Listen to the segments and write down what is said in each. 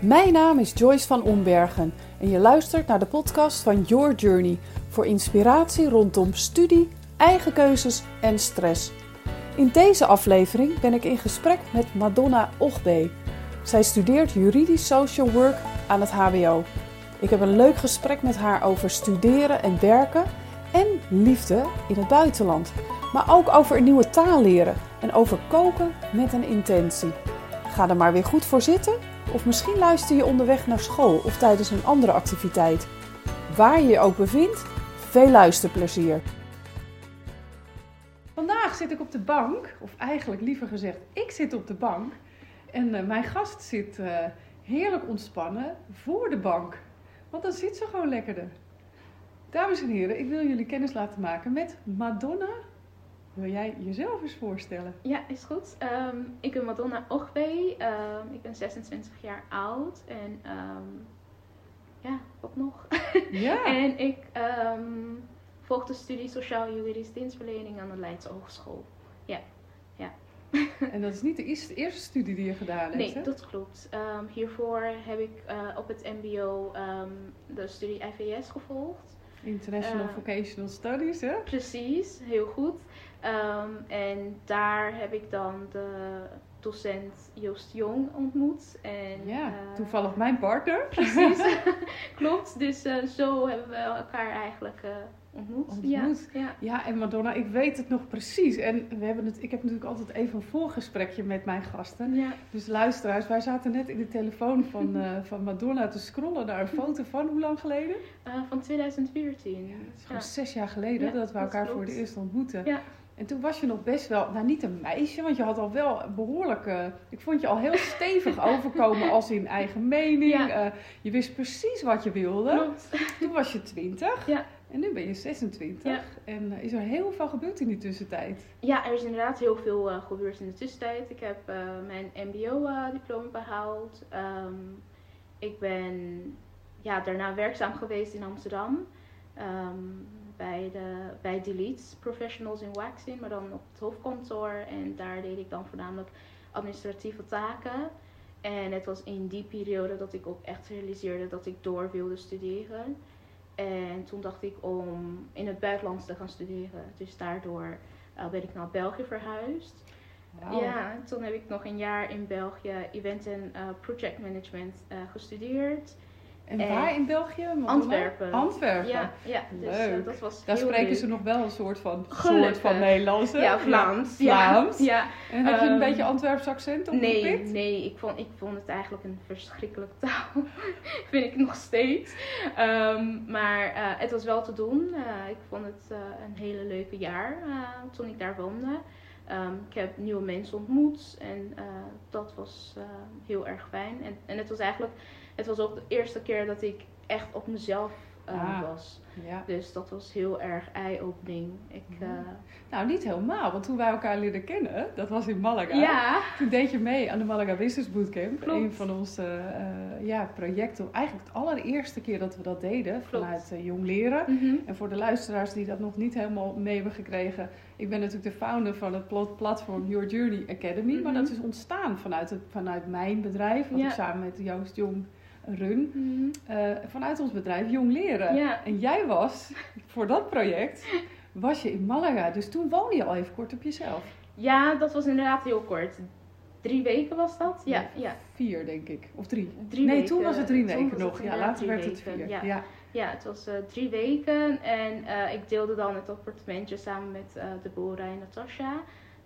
Mijn naam is Joyce van Ombergen en je luistert naar de podcast van Your Journey voor inspiratie rondom studie, eigen keuzes en stress. In deze aflevering ben ik in gesprek met Madonna Ogbe. Zij studeert juridisch social work aan het HBO. Ik heb een leuk gesprek met haar over studeren en werken en liefde in het buitenland. Maar ook over een nieuwe taal leren en over koken met een intentie. Ga er maar weer goed voor zitten of misschien luister je onderweg naar school of tijdens een andere activiteit. Waar je je ook bevindt, veel luisterplezier. Vandaag zit ik op de bank, of eigenlijk liever gezegd, ik zit op de bank. En uh, mijn gast zit uh, heerlijk ontspannen voor de bank. Want dan zit ze gewoon lekkerder. Dames en heren, ik wil jullie kennis laten maken met Madonna. Wil jij jezelf eens voorstellen? Ja, is goed. Um, ik ben Madonna Ogbe. Um, ik ben 26 jaar oud. En um, ja, wat nog? Ja. en ik volg de studie Sociaal Juridisch Dienstverlening aan de Leidse Hogeschool. Ja. ja. en dat is niet de eerste, studie die je gedaan hebt, Nee, hè? dat klopt. hiervoor heb ik uh, op het mbo de studie IVS gevolgd. International uh, Vocational Studies, hè? Precies, heel goed. Um, en daar heb ik dan de docent Joost Jong ontmoet. En, ja, uh, toevallig mijn partner. Precies, klopt. Dus uh, zo hebben we elkaar eigenlijk ontmoet. ontmoet. Ja, ja. ja, en Madonna, ik weet het nog precies. En we hebben het, ik heb natuurlijk altijd even een voorgesprekje met mijn gasten. Ja. Dus luisteraars, wij zaten net in de telefoon van, van Madonna te scrollen naar een foto van hoe lang geleden? van 2014. Ja, het is gewoon zes jaar geleden dat we elkaar dat voor de eerst ontmoeten. Ja. En toen was je nog best wel, nou niet een meisje, want je had al wel behoorlijk, uh, ik vond je al heel stevig overkomen als in eigen mening. Ja. Uh, je wist precies wat je wilde. Klopt. Toen was je 20 ja. en nu ben je 26. Ja. En uh, is er heel veel gebeurd in die tussentijd? Ja, er is inderdaad heel veel gebeurd in de tussentijd. Ik heb mijn MBO-diploma behaald. Um, ik ben ja, daarna werkzaam geweest in Amsterdam. Um, bij, de, bij Delete Professionals in Waxing, maar dan op het hoofdkantoor. En daar deed ik dan voornamelijk administratieve taken. En het was in die periode dat ik ook echt realiseerde dat ik door wilde studeren. En toen dacht ik om in het buitenland te gaan studeren. Dus daardoor uh, ben ik naar België verhuisd. Wow. Ja, toen heb ik nog een jaar in België event en uh, project management uh, gestudeerd. En, waar in België? Antwerpen. Antwerpen. Ja, ja dus Leuk. Uh, dat was Daar spreken leuk. ze nog wel een soort van, Gelukkig. soort van Nederlands. hè? Ja, Vlaams. Ja, Vlaams. Ja. En heb je een Um, beetje Antwerps accent Nee, opgepikt? nee ik, vond, ik vond het eigenlijk een verschrikkelijke taal. Vind ik nog steeds. Um, maar uh, het was wel te doen. Uh, ik vond het een hele leuke jaar toen ik daar woonde. Um, ik heb nieuwe mensen ontmoet en dat was heel erg fijn. En, en het was eigenlijk, het was ook de eerste keer dat ik echt op mezelf Ah, was. Ja. Dus dat was heel erg eye-opening. Ik, Ja. uh, Nou, niet helemaal, want toen wij elkaar leren kennen, dat was in Malaga. ja, Toen deed je mee aan de Malaga Business Bootcamp. Klopt. Een van onze eh, ja, projecten. Eigenlijk de allereerste keer dat we dat deden Klopt. vanuit eh, Jong Leren. mhm. En voor de luisteraars die dat nog niet helemaal mee hebben gekregen. Ik ben natuurlijk de founder van het plat- platform Your Journey Academy. Maar Mhm. dat is ontstaan vanuit, het, vanuit mijn bedrijf. Wat Ja. ik samen met Joost Jong run. Mhm. eh, vanuit ons bedrijf Jong Leren. Ja. En jij was, voor dat project, was je in Malaga. Dus toen woonde je al even kort op jezelf. Ja, dat was inderdaad heel kort. Drie weken was dat? Ja, ja. Vier, denk ik. Of drie. Drie nee, weken. toen was het drie weken het nog. Ja, later werd het vier. ja. Ja. Ja, het was eh, drie weken en eh, ik deelde dan het appartementje samen met eh Deborah en Natasha.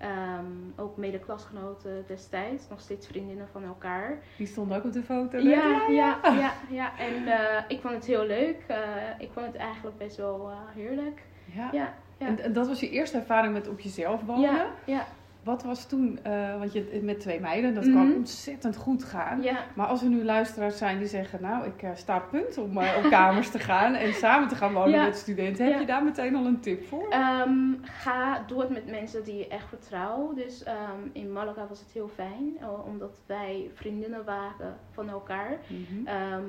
Ehm, ook mede-klasgenoten destijds, nog steeds vriendinnen van elkaar. Die stond ook op de foto. hè? Ja, ja, ja, ja. En eh, ik vond het heel leuk. Eh, ik vond het eigenlijk best wel eh, heerlijk. Ja. Ja, ja. En, en dat was je eerste ervaring met op jezelf wonen. ja, ja, Wat was toen, eh, want je met twee meiden, dat Mhm. kan ontzettend goed gaan. ja. Maar als er nu luisteraars zijn die zeggen, nou, ik eh, sta punt om eh, op kamers te gaan en samen te gaan wonen Ja. met studenten, heb Ja. je daar meteen al een tip voor? Ehm, ga, doe het met mensen die je echt vertrouwt. Dus ehm, in Malaga was het heel fijn, omdat wij vriendinnen waren van elkaar. Mhm. Ehm,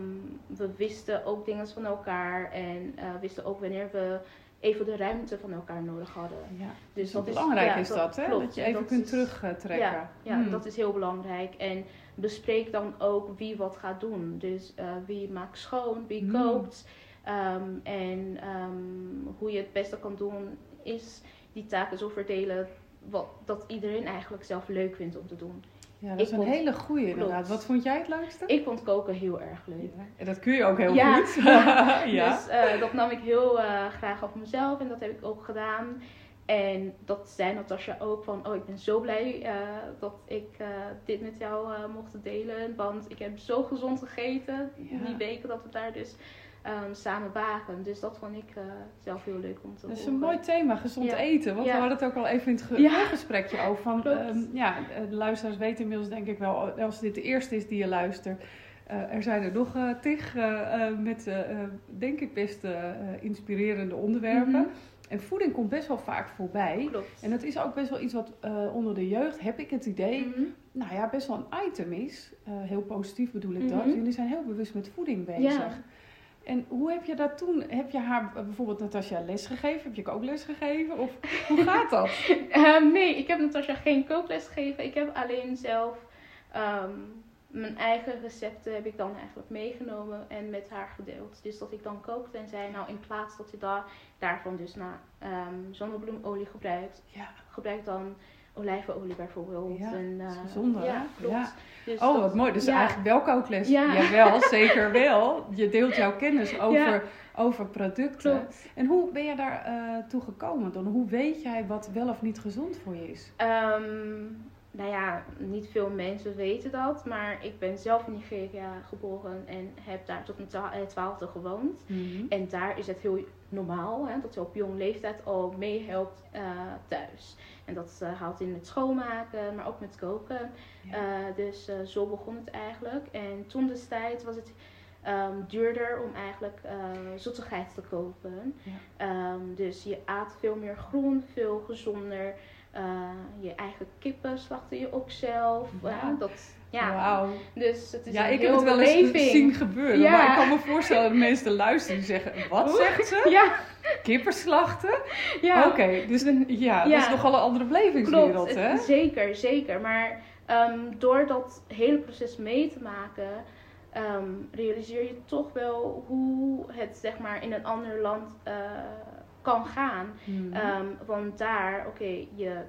we wisten ook dingen van elkaar en wisten ook wanneer we even de ruimte van elkaar nodig hadden. Ja. Dus dat is belangrijk ja, is dat, hè? klopt. Dat je En even dat kunt is- terugtrekken. Ja, ja Hmm. dat is heel belangrijk. En bespreek dan ook wie wat gaat doen. Dus eh, wie maakt schoon, wie Mm. kookt. Ehm, en ehm, hoe je het beste kan doen is die taken zo verdelen wat, dat iedereen eigenlijk zelf leuk vindt om te doen. Ja, dat is een vond- hele goeie inderdaad. Klopt. Wat vond jij het leukste? Ik vond koken heel erg leuk. Ja, En dat kun je ook heel Ja. goed. ja. Dus eh, dat nam ik heel eh, graag op mezelf en dat heb ik ook gedaan. En dat zei Natasja ook van, oh ik ben zo blij eh, dat ik dit met jou mocht delen. Want ik heb zo gezond gegeten die weken dat we daar dus ehm, samen waren. Dus dat vond ik eh, zelf heel leuk om te Dat is horen. een mooi thema, gezond Ja. eten. Want Ja. we hadden het ook al even in het ge- Ja. voorgesprekje over. Van, ehm, ja, de luisteraars weten inmiddels denk ik wel, als dit de eerste is die je luistert. eh, er zijn er nog eh tig eh, eh, met, eh, eh, denk ik, best eh, eh, inspirerende onderwerpen. Mhm. En voeding komt best wel vaak voorbij. Klopt. En dat is ook best wel iets wat eh, onder de jeugd, heb ik het idee, Mhm. nou ja, best wel een item is. Eh, heel positief bedoel ik dat. Mhm. Jullie zijn heel bewust met voeding bezig. Ja. En hoe heb je dat toen? Heb je haar eh, bijvoorbeeld Natasja les gegeven? Heb je ook les gegeven? Of hoe gaat dat? Ehm, nee, ik heb Natasja geen kookles gegeven. Ik heb alleen zelf ehm, mijn eigen recepten heb ik dan eigenlijk meegenomen en met haar gedeeld. Dus dat ik dan kookte en zei, nou in plaats dat je daar, daarvan dus naar ehm, zonnebloemolie gebruikt, Ja. gebruik dan olijfolie bijvoorbeeld. Ja, en, dat is eh, Ja, klopt. Ja. Dus Oh, dat- wat mooi. Dus ja. eigenlijk wel kookles. Ja. Jawel, zeker wel. Je deelt jouw kennis over, over producten. Klopt. En hoe ben je daar eh, toe gekomen dan? Hoe weet jij wat wel of niet gezond voor je is? Ehm, nou ja, niet veel mensen weten dat, maar ik ben zelf in Nigeria geboren en heb daar tot mijn eh, twaalfde gewoond. En daar is het heel normaal hè, dat je op jonge leeftijd al meehelpt eh, thuis. En dat eh, houdt in met schoonmaken, maar ook met koken. Ja. Dus zo begon het eigenlijk. En toen destijds was het ehm, duurder om eigenlijk zoetigheid te kopen. Ja. Ehm, dus je aat veel meer groen, veel gezonder. Eh, je eigen kippen slachtte je ook zelf. Ja. Dat, ja, Wauw. dus het is Ja, een ik heb het wel eens zien gebeuren. Ja. Maar ik kan me voorstellen dat de meeste luisteren die zeggen... Wat Oeh. zegt ze? Ja, Kipperslachten? ja. Oké, dus dan- ja, dat is nogal een andere belevingswereld, Klopt, hè? zeker, zeker. Maar ehm, door dat hele proces mee te maken, ehm, realiseer je toch wel hoe het zeg maar in een ander land eh, kan gaan. Ehm, want daar, oké, je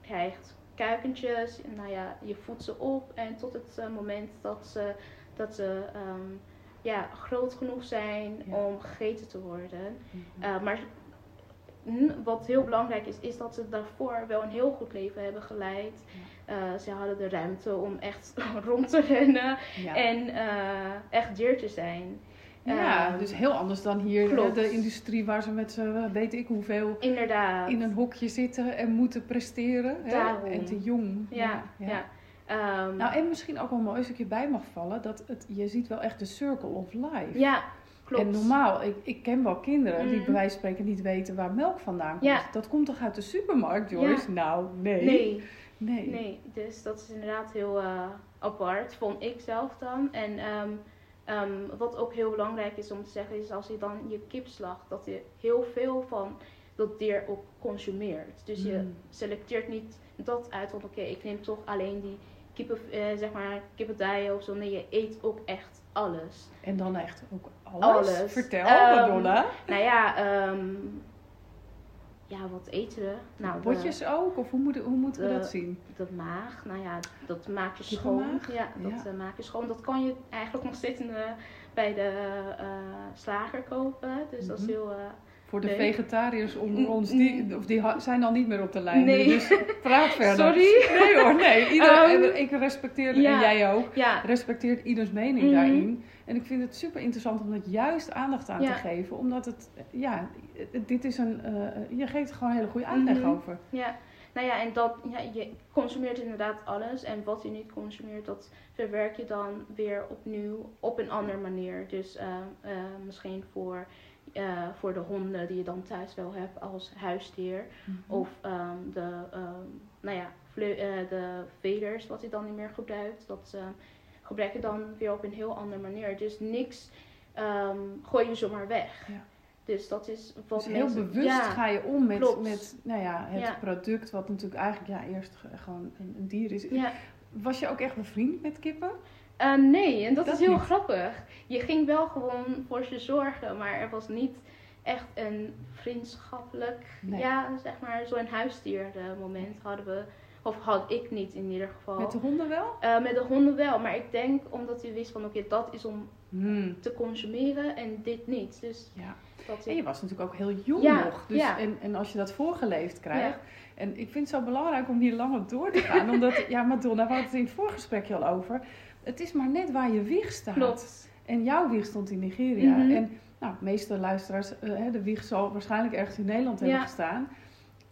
krijgt kuikentjes, nou ja, je voedt ze op en tot het eh, moment dat ze, dat ze ehm, ja, groot genoeg zijn Ja. om gegeten te worden. Mhm. Uh, maar mm, wat heel belangrijk is, is dat ze daarvoor wel een heel goed leven hebben geleid. Uh, ze hadden de ruimte om echt rond te rennen ja. en uh, echt dier te zijn. Ja, Ehm, dus heel anders dan hier klopt. de industrie waar ze met z'n weet ik hoeveel Inderdaad. in een hokje zitten en moeten presteren. Hè? En te jong. Ja, ja. Ehm, Nou, en misschien ook wel mooi als ik hierbij mag vallen, dat het, je ziet wel echt de circle of life. ja, klopt. En normaal, ik, ik ken wel kinderen die Mhm. bij wijze van spreken niet weten waar melk vandaan komt. Ja. Dat komt toch uit de supermarkt, Joyce? Nou, nee. Nee, Nee. nee, dus dat is inderdaad heel eh, apart, vond ik zelf dan. En ehm, ehm, wat ook heel belangrijk is om te zeggen, is als je dan je kip slacht, dat je heel veel van dat dier ook consumeert. Dus je Mm. selecteert niet dat uit van oké, ik neem toch alleen die kippen, eh, zeg maar kippendijen of zo. Nee, je eet ook echt alles. En dan echt ook alles? Alles. Vertel, Ehm, Madonna. Nou ja, ehm, ja, wat eten we? Nou, de- Botjes ook? Of hoe, moet, hoe moeten we de- dat zien? de maag, nou ja, dat maak je schoon. Ja, dat Ja. eh, maak je schoon. Dat kan je eigenlijk nog steeds in de, bij de eh, slager kopen. Dus dat is Mhm. heel... eh, Voor de vegetariërs onder ons, die, of die zijn al niet meer op de lijn. Nee. Dus praat verder. Sorry. Nee hoor, nee. Ieder, Ehm, ik respecteer, ja. en jij ook, ja, respecteert ieders mening Mhm. daarin. En ik vind het super interessant om het juist aandacht aan Ja. te geven. Omdat het, ja, dit is een, eh, je geeft er gewoon een hele goede uitleg Mhm. over. ja. Nou ja, en dat, ja, je consumeert inderdaad alles. En wat je niet consumeert, dat verwerk je dan weer opnieuw op een andere manier. Dus eh, eh, misschien voor, voor de honden die je dan thuis wel hebt als huisdier. Of ehm, de, ehm, nou ja, eh, de veders, wat hij dan niet meer gebruikt. Dat ehm, gebruik je dan weer op een heel andere manier. Dus niks ehm, gooi je zomaar weg. Ja. Dus dat is wat Dus heel mensen- bewust ja, ga je om met, klopt. met nou ja, het Ja. product, wat natuurlijk eigenlijk ja, eerst ge- gewoon een, een dier is. Was je ook echt bevriend met kippen? Eh, nee, en dat, Dat is heel niet. grappig. Je ging wel gewoon voor ze zorgen, maar er was niet echt een vriendschappelijk, Nee. ja, zeg maar, zo'n huisdier eh, moment hadden we, of had ik niet in ieder geval. Met de honden wel? Eh, met de honden wel, maar ik denk omdat hij wist van oké, dat is om Hmm. te consumeren en dit niet. Dus Ja. dat En je was natuurlijk ook heel jong Ja, nog. Dus, ja. en, en als je dat voorgeleefd krijgt. En ik vind het zo belangrijk om hier lang op door te gaan. omdat, ja, Madonna, we hadden het in het voorgesprekje al over. Het is maar net waar je wieg staat. Klopt. En jouw wieg stond in Nigeria. Mhm. En nou, de meeste luisteraars, eh, de wieg zal waarschijnlijk ergens in Nederland hebben gestaan.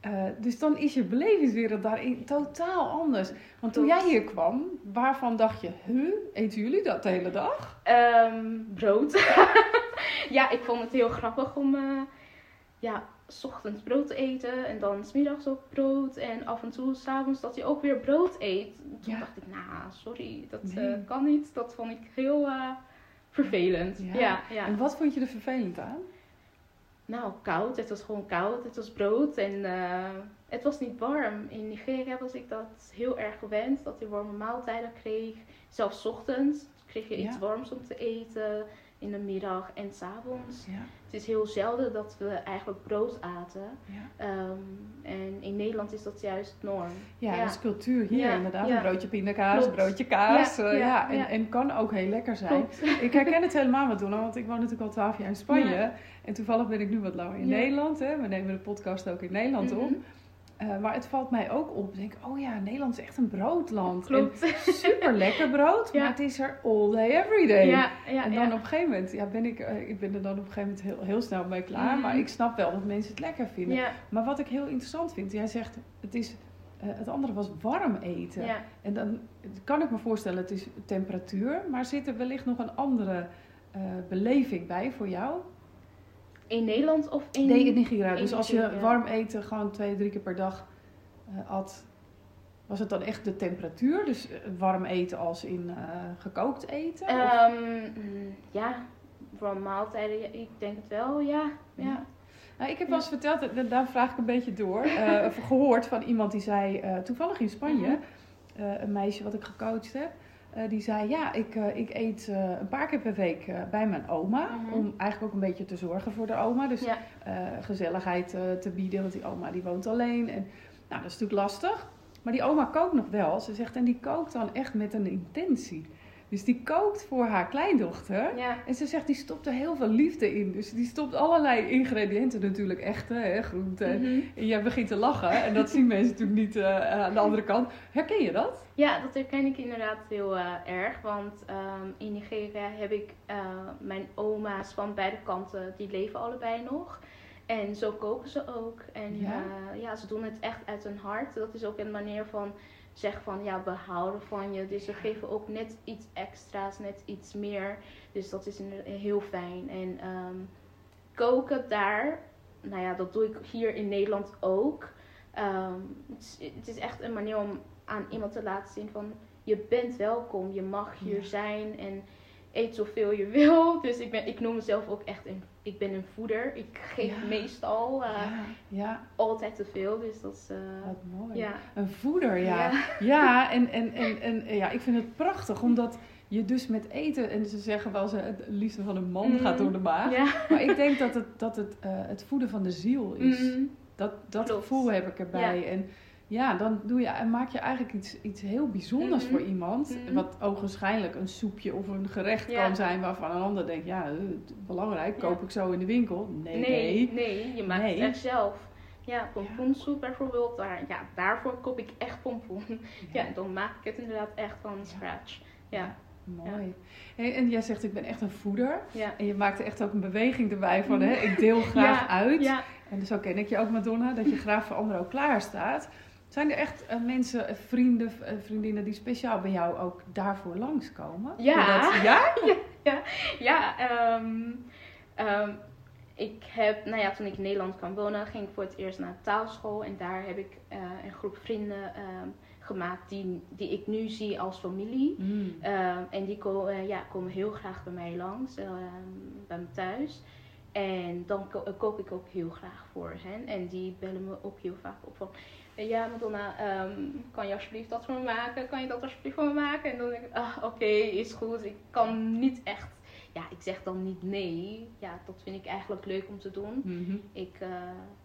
Eh, dus dan is je belevingswereld daarin totaal anders. Want toen jij hier kwam, waarvan dacht je, huh, eten jullie dat de hele dag? Ehm, brood. ja, ik vond het heel grappig om eh, ja, s ochtends brood te eten en dan smiddags ook brood en af en toe s'avonds dat hij ook weer brood eet. Toen Ja. dacht ik, nou, sorry, dat Nee. eh, kan niet. Dat vond ik heel vervelend. Ja. Ja. Ja, En wat vond je er vervelend aan? Nou, koud. Het was gewoon koud. Het was brood en eh, het was niet warm. In Nigeria was ik dat heel erg gewend, dat je warme maaltijden kreeg. Zelfs ochtends kreeg je iets Ja. warms om te eten. In de middag en 's avonds. Ja, Het is heel zelden dat we eigenlijk brood aten. ja. Ehm, en in Nederland is dat juist norm. Ja, Ja. dat is cultuur hier inderdaad. Een broodje pindakaas, Klopt. een broodje kaas. Ja, eh, ja, en, en kan ook heel lekker zijn. Klopt. Ik herken het helemaal wat doen, want ik woon natuurlijk al twaalf jaar in Spanje. En toevallig ben ik nu wat langer in. Nederland. Hè. We nemen de podcast ook in Nederland op. Eh, maar het valt mij ook op. Ik denk, oh ja, Nederland is echt een broodland. Klopt. En super lekker brood, Ja. maar het is er all day, every day. Ja, ja, en dan op een gegeven moment, ja, ben ik, eh, ik ben er dan op een gegeven moment heel, heel snel mee klaar. Mhm. Maar ik snap wel dat mensen het lekker vinden. Maar wat ik heel interessant vind, jij zegt, het, is, eh, het andere was warm eten. ja. En dan kan ik me voorstellen, het is temperatuur, maar zit er wellicht nog een andere beleving bij voor jou? In Nederland of in... Nee, in Nigeria. in Dus als je Nigeria. warm eten gewoon twee, drie keer per dag eh at, was het dan echt de temperatuur? Dus eh, warm eten als in eh, gekookt eten? Ehm, ja, voor maaltijden, ik denk het wel, ja. ja. Ja. Nou, ik heb wel eens verteld, daar vraag ik een beetje door, of gehoord van iemand die zei, toevallig in Spanje, Mhm. een meisje wat ik gecoacht heb, eh, die zei, ja, ik, eh, ik eet eh, een paar keer per week bij mijn oma, Mhm. om eigenlijk ook een beetje te zorgen voor de oma. Dus Ja. gezelligheid te bieden, want die oma die woont alleen. En, nou, dat is natuurlijk lastig. Maar die oma kookt nog wel. Ze zegt, en die kookt dan echt met een intentie. Dus die kookt voor haar kleindochter. Ja, En ze zegt, die stopt er heel veel liefde in. Dus die stopt allerlei ingrediënten natuurlijk, echte hè, groenten. Mhm. En jij begint te lachen. En dat zien mensen natuurlijk niet eh, aan de andere kant. Herken je dat? ja, dat herken ik inderdaad heel eh, erg. Want ehm, in Nigeria heb ik eh, mijn oma's van beide kanten, die leven allebei nog. En zo koken ze ook. En ja ze doen het echt uit hun hart. Dat is ook een manier van zeggen van ja, we houden van je. Dus ze geven ook net iets extra's, net iets meer. Dus dat is heel fijn. En ehm, koken daar, nou ja, dat doe ik hier in Nederland ook. Ehm, het, is, het is echt een manier om aan iemand te laten zien van je bent welkom, je mag hier Ja. zijn en eet zoveel je wil. Dus ik, ben, ik noem mezelf ook echt een, ik ben een voeder. Ik geef Ja. meestal eh, ja, ja, altijd te veel, dus dat is... eh, wat mooi. ja. Een voeder, ja. Ja. En, en, en, en ja, ik vind het prachtig, omdat je dus met eten, en ze zeggen wel, ze, het liefde van een man Mm. gaat door de maag. Maar ik denk dat het, dat het, eh, het voeden van de ziel is. Mhm. Dat, dat Klopt. gevoel heb ik erbij. En ja, dan doe je, maak je eigenlijk iets, iets heel bijzonders Mhm. voor iemand. Mhm. Wat ogenschijnlijk een soepje of een gerecht Ja. kan zijn waarvan een ander denkt, ja, eh, belangrijk, Ja. koop ik zo in de winkel. Nee, Nee, nee. nee, je maakt Nee. het echt zelf. Ja, pompoensoep bijvoorbeeld, daar, ja, daarvoor koop ik echt pompoen. Ja, dan maak ik het inderdaad echt van scratch. Ja, Mooi. En jij zegt, ik ben echt een voeder. ja. En je maakte echt ook een beweging erbij van, hè, ik deel graag Ja, uit. Ja, En zo ken ik je ook, Madonna, dat je graag voor anderen ook klaar staat. Zijn er echt eh, mensen, eh, vrienden, eh, vriendinnen die speciaal bij jou ook daarvoor langskomen? Ja. Dat- ja? ja ehm, ehm, ik heb, nou ja, toen ik in Nederland kwam wonen, ging ik voor het eerst naar taalschool. En daar heb ik een groep vrienden ehm, gemaakt die, die ik nu zie als familie. Mm. En die ko- ja, komen heel graag bij mij langs, bij me thuis. En dan ko- kook ik ook heel graag voor hen. En die bellen me ook heel vaak op van... "Eh, Ja, Madonna, ehm, kan je alsjeblieft dat voor me maken? Kan je dat alsjeblieft voor me maken? En dan denk ik, ah, oké, is goed. Ik kan niet echt... Ja, ik zeg dan niet nee. Ja, dat vind ik eigenlijk leuk om te doen. Mhm. Ik eh,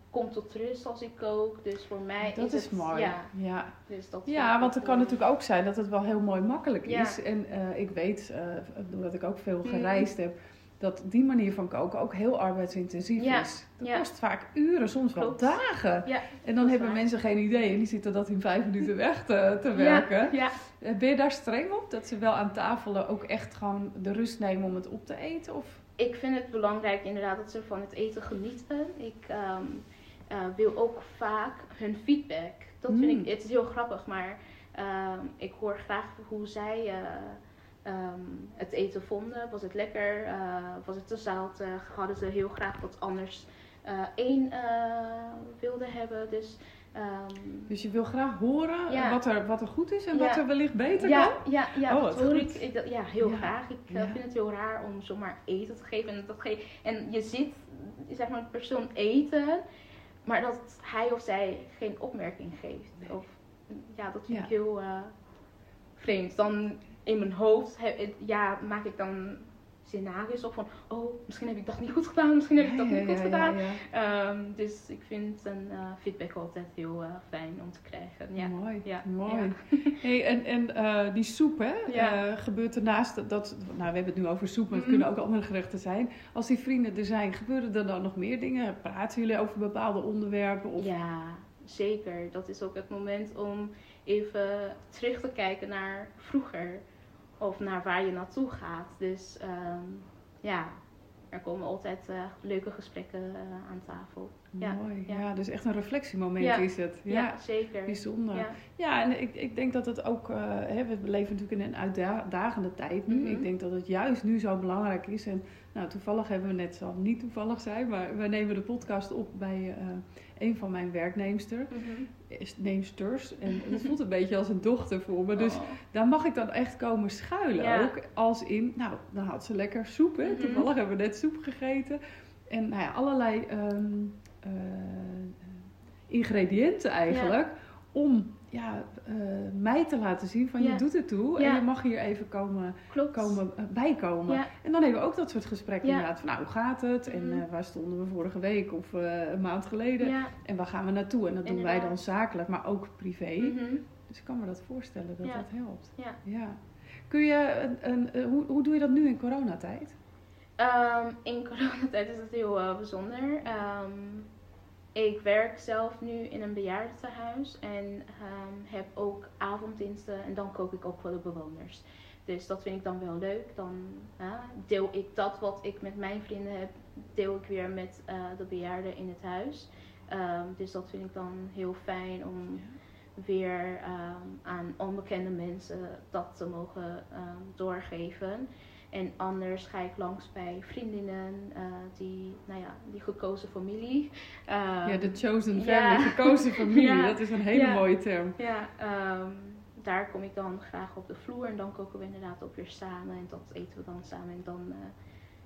kom tot rust als ik kook. Dus voor mij Dat is, is het... mooi. Ja, ja. dus dat Ja, want het kan mooi. natuurlijk ook zijn dat het wel heel mooi makkelijk Ja. is. En eh, ik weet, eh, doordat ik ook veel Mhm. gereisd heb, dat die manier van koken ook heel arbeidsintensief Ja, is. Ja. kost vaak uren, soms wel dagen. Ja, En dan hebben waar. mensen geen idee en die zitten dat in vijf minuten weg te, te werken. Ja, ja. Eh, Ben je daar streng op? Dat ze wel aan tafel ook echt gewoon de rust nemen om het op te eten? Of? ik vind het belangrijk inderdaad dat ze van het eten genieten. Ik ehm, eh, wil ook vaak hun feedback. Dat vind Mm. ik, het is heel grappig, maar ehm, ik hoor graag hoe zij eh, ehm, het eten vonden. Was het lekker? Eh, was het te zoutig? Hadden ze heel graag wat anders eh één eh, wilden hebben? Dus ehm, Dus je wil graag horen Ja. wat, er, wat er goed is en Ja. wat er wellicht beter ja, kan? ja, ja, Oh, dat wat hoor goed. ik, ik- dat- ja, heel graag. Ik eh, vind het heel raar om zomaar eten te geven. En, dat ge en je ziet, zeg maar, een persoon eten, maar dat hij of zij geen opmerking geeft. Nee. Of, ja, dat vind ik heel eh, vreemd. Dan in mijn hoofd he- ja, maak ik dan scenario's op van, oh, misschien heb ik dat niet goed gedaan, misschien heb ik dat Ja, niet ja, goed gedaan. Ehm, dus ik vind een eh, feedback altijd heel eh, fijn om te krijgen. Ja. Mooi, Ja. mooi. Hey, en en eh, die soep, hè? Gebeurt ernaast dat, dat... Nou, we hebben het nu over soep, maar het Mhm. kunnen ook andere gerechten zijn. Als die vrienden er zijn, gebeuren er dan nog meer dingen? Praten jullie over bepaalde onderwerpen? Of... Ja, zeker. Dat is ook het moment om even terug te kijken naar vroeger. Of naar waar je naartoe gaat. Dus ehm, ja, er komen altijd eh, leuke gesprekken eh, aan tafel. Ja, Mooi, ja. ja. dus echt een reflectiemoment Ja. is het. Ja, Ja, zeker. bijzonder. Ja, en ik, ik denk dat het ook... eh, hè, we leven natuurlijk in een uitdagende tijd nu. Mhm. Ik denk dat het juist nu zo belangrijk is. En nou, toevallig hebben we net, zal niet toevallig zijn, maar we nemen de podcast op bij eh, een van mijn werknemster. Mhm. is- neemsters. En het voelt een beetje als een dochter voor me. Dus Oh. daar mag ik dan echt komen schuilen ook. Als in, nou, dan had ze lekker soep. Hè? Mhm. Toevallig hebben we net soep gegeten. En nou ja, allerlei ehm, eh, ingrediënten eigenlijk. Om ja, eh, mij te laten zien van je doet het toe. En je mag hier even komen, Klopt. komen eh, bijkomen. En dan hebben we ook dat soort gesprekken inderdaad. Van nou, hoe gaat het? En Mhm. eh, waar stonden we vorige week of eh, een maand geleden? En waar gaan we naartoe? En dat doen wij dan zakelijk, maar ook privé. Mhm. Dus ik kan me dat voorstellen dat dat helpt. Ja. ja. Kun je een, een, eh, hoe, hoe doe je dat nu in coronatijd? Ehm, in coronatijd is het heel eh, bijzonder. Ehm, ik werk zelf nu in een bejaardentehuis en ehm, heb ook avonddiensten en dan kook ik ook voor de bewoners. Dus dat vind ik dan wel leuk. Dan deel ik dat wat ik met mijn vrienden heb, deel ik weer met eh, de bejaarden in het huis. Dus dat vind ik dan heel fijn om weer aan onbekende mensen dat te mogen doorgeven. En anders ga ik langs bij vriendinnen, eh, die, nou ja, die gekozen familie. Ehm, ja, de chosen family, ja. gekozen familie. Ja. Dat is een hele Ja. mooie term. Ja, ehm, daar kom ik dan graag op de vloer en dan koken we inderdaad ook weer samen en dat eten we dan samen en dan, eh,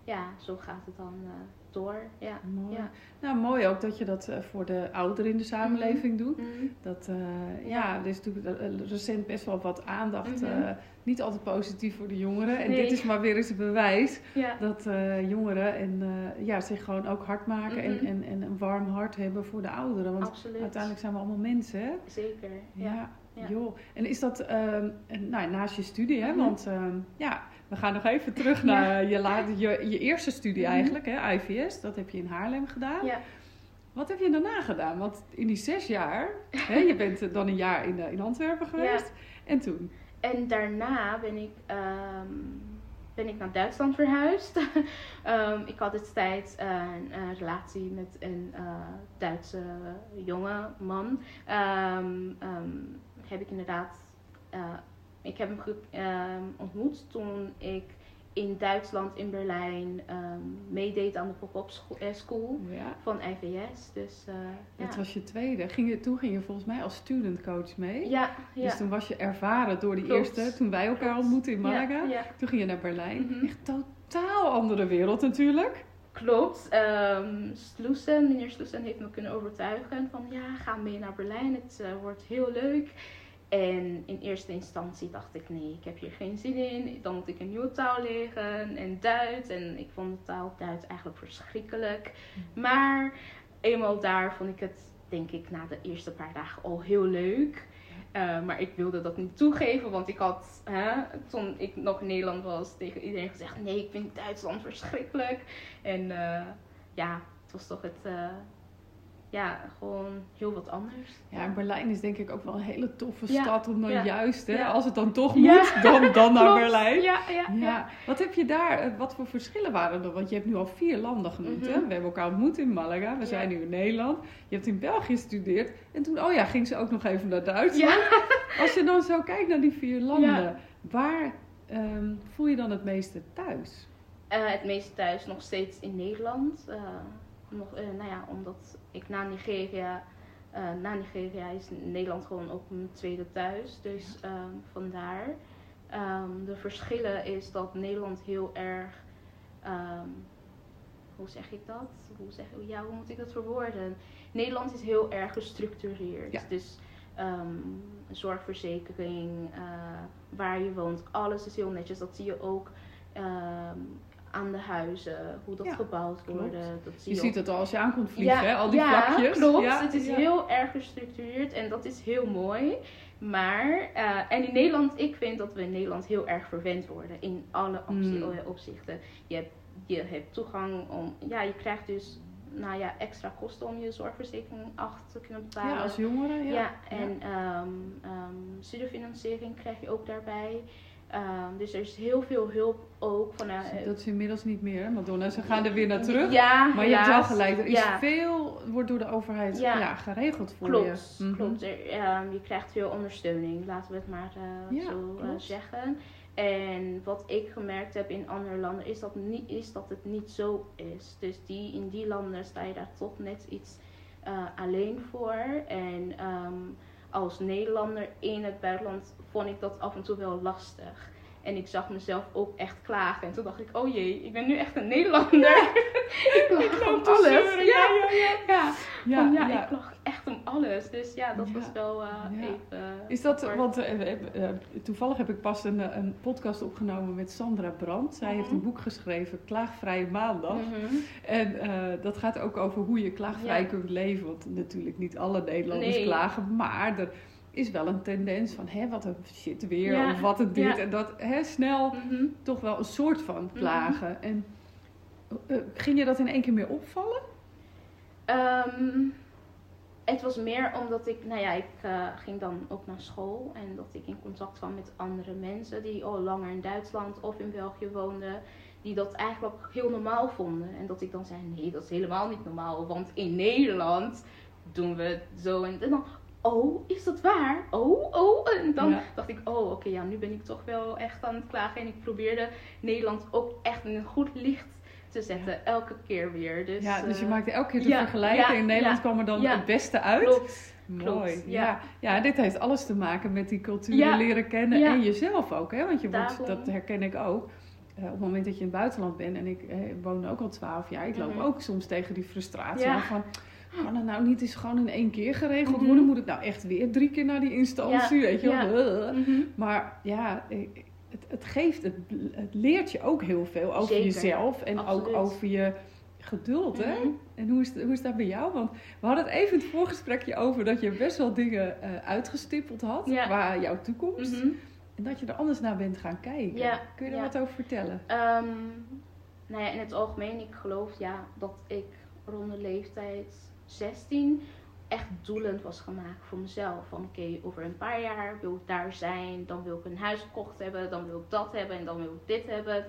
ja, zo gaat het dan eh, door. Ja. Mooi. Ja. Nou, mooi ook dat je dat eh, voor de ouderen in de samenleving doet. Mhm. Dat, eh, Ja. ja, er is natuurlijk recent best wel wat aandacht. Mhm. eh, niet altijd positief voor de jongeren. En Nee. dit is maar weer eens een bewijs Ja. dat jongeren en, ja, zich gewoon ook hard maken en, Mhm. en, en een warm hart hebben voor de ouderen. Want Absoluut. uiteindelijk zijn we allemaal mensen, hè? Zeker. Ja, joh. En is dat ehm, nou, naast je studie, hè? Mhm. Want ehm, ja, we gaan nog even terug Ja. naar je, je, je eerste studie Mhm. eigenlijk, hè? IVS. Dat heb je in Haarlem gedaan. Ja. Wat heb je daarna gedaan? Want in die zes jaar, hè, je bent eh, dan een jaar in, eh, in Antwerpen geweest. En toen? En daarna ben ik, ehm, ben ik naar Duitsland verhuisd. Ehm, ik had destijds een, een relatie met een eh, Duitse jonge man. Ehm, heb ik inderdaad, eh, ik heb hem ehm, ontmoet toen ik in Duitsland, in Berlijn, ehm, meedeed aan de pop-up eh, school Ja. van IVS. Dus eh, ja. Dat was je tweede. Ging je, toen ging je volgens mij als student coach mee. ja, ja. Dus toen was je ervaren door die Klopt. eerste, toen wij elkaar ontmoetten in Malaga. Ja. Toen ging je naar Berlijn. Mhm. Echt totaal andere wereld natuurlijk. Klopt. Um, meneer Sloesen heeft me kunnen overtuigen van ja, ga mee naar Berlijn. Het uh, wordt heel leuk. En in eerste instantie dacht ik, nee, ik heb hier geen zin in. Dan moet ik een nieuwe taal leren en Duits. En ik vond de taal Duits eigenlijk verschrikkelijk. Mhm. Maar eenmaal daar vond ik het, denk ik, na de eerste paar dagen al heel leuk. Uh, maar ik wilde dat niet toegeven, want ik had, hè, toen ik nog in Nederland was, tegen iedereen gezegd: nee, ik vind Duitsland verschrikkelijk. En uh, ja, het was toch het, uh, ja, gewoon heel wat anders. Ja, en Berlijn is denk ik ook wel een hele toffe stad om dan juist, hè, als het dan toch moet, dan, dan naar Berlijn. Ja, ja, ja, Wat heb je daar, eh, wat voor verschillen waren er? Want je hebt nu al vier landen genoemd, hè? Mhm. We hebben elkaar ontmoet in Malaga, we zijn nu in Nederland. Je hebt in België gestudeerd en toen, oh ja, ging ze ook nog even naar Duitsland. Als je dan zo kijkt naar die vier landen, waar um, voel je dan het meeste thuis? Uh, het meeste thuis nog steeds in Nederland. Uh, nog, uh, nou ja, omdat ik na Nigeria, uh, na Nigeria is Nederland gewoon ook mijn tweede thuis. Dus um, vandaar. Um, de verschillen is dat Nederland heel erg, um, hoe zeg ik dat? Hoe, zeg, ja, hoe moet ik dat verwoorden? Nederland is heel erg gestructureerd. Ja. Dus zorgverzekering, uh, waar je woont, alles is heel netjes. Dat zie je ook aan de huizen, hoe dat gebouwd wordt. Dat zie je, ziet het al als je aankomt vliegen, hè? al die ja, vlakjes. Klopt. Ja, het is heel erg gestructureerd en dat is heel mooi. Maar, uh, en in Nederland, ik vind dat we in Nederland heel erg verwend worden in alle hmm. opzichten. Je hebt, je hebt toegang om, ja, je krijgt dus nou ja, extra kosten om je zorgverzekering af te kunnen betalen. Ja, als jongere, ja. Ja, en ja. Um, um, studiefinanciering krijg je ook daarbij. Um, dus er is heel veel hulp ook vanuit. Uh, dat is inmiddels niet meer, Madonna. Ze gaan er weer naar terug. Ja, maar je hebt wel gelijk. Er is veel, wordt door de overheid ja. geregeld voor klopt, je. Mm Klopt, er, um, je krijgt veel ondersteuning, laten we het maar uh, zo uh, zeggen. En wat ik gemerkt heb in andere landen is dat, niet, is dat het niet zo is. Dus die, in die landen sta je daar toch net iets alleen voor. En um, als Nederlander in het buitenland vond ik dat af en toe wel lastig. En ik zag mezelf ook echt klagen. En toen dacht ik, oh jee, ik ben nu echt een Nederlander. ik klaag om alles. Ja, ja, ja. ja. ja, ja, ik lag echt om alles. Dus ja, dat was wel uh, even... Is dat, want uh, uh, toevallig heb ik pas een, een podcast opgenomen met Sandra Brandt. Zij heeft mhm. een boek geschreven, Klaagvrije Maandag. Mhm. En dat gaat ook over hoe je klaagvrij kunt leven. Want natuurlijk niet alle Nederlanders klagen, maar... Er, is wel een tendens van, hè, wat een shit weer, of wat een dit en dat. Hè, snel mhm. toch wel een soort van klagen. Mhm. En uh, ging je dat in één keer meer opvallen? Um, het was meer omdat ik, nou ja, ik uh, ging dan ook naar school. En dat ik in contact kwam met andere mensen die al langer in Duitsland of in België woonden. Die dat eigenlijk heel normaal vonden. En dat ik dan zei, nee, dat is helemaal niet normaal. Want in Nederland doen we het zo. En dan, oh, is dat waar? Oh, oh. En dan dacht ik, oh, oké, ja, nu ben ik toch wel echt aan het klagen. En ik probeerde Nederland ook echt in een goed licht te zetten, elke keer weer. Dus, ja, dus je uh, maakte elke keer te vergelijken. in Nederland kwam er dan het beste uit. Klopt. Mooi. ja. Ja. dit heeft alles te maken met die cultuur leren kennen en jezelf ook. Hè? Want je wordt, dat herken ik ook. Uh, op het moment dat je in het buitenland bent, en ik uh, woon ook al twaalf jaar, ik loop mhm. ook soms tegen die frustratie van kan het nou niet eens gewoon in één keer geregeld mhm. worden? Moet ik nou echt weer drie keer naar die instantie? Weet je wel? Mhm. Maar ja, het, het geeft, het, het, leert je ook heel veel over jezelf en ook over je geduld. Hè? Mhm. En hoe is, hoe is dat bij jou? Want we hadden het even in het voorgesprekje over dat je best wel dingen uh, uitgestippeld had qua jouw toekomst. En dat je er anders naar bent gaan kijken. Kun je er wat over vertellen? Um, nou ja, in het algemeen, ik geloof ja, dat ik rond de leeftijd 16 echt doelend was gemaakt voor mezelf. Van oké, over een paar jaar wil ik daar zijn, dan wil ik een huis gekocht hebben, dan wil ik dat hebben en dan wil ik dit hebben.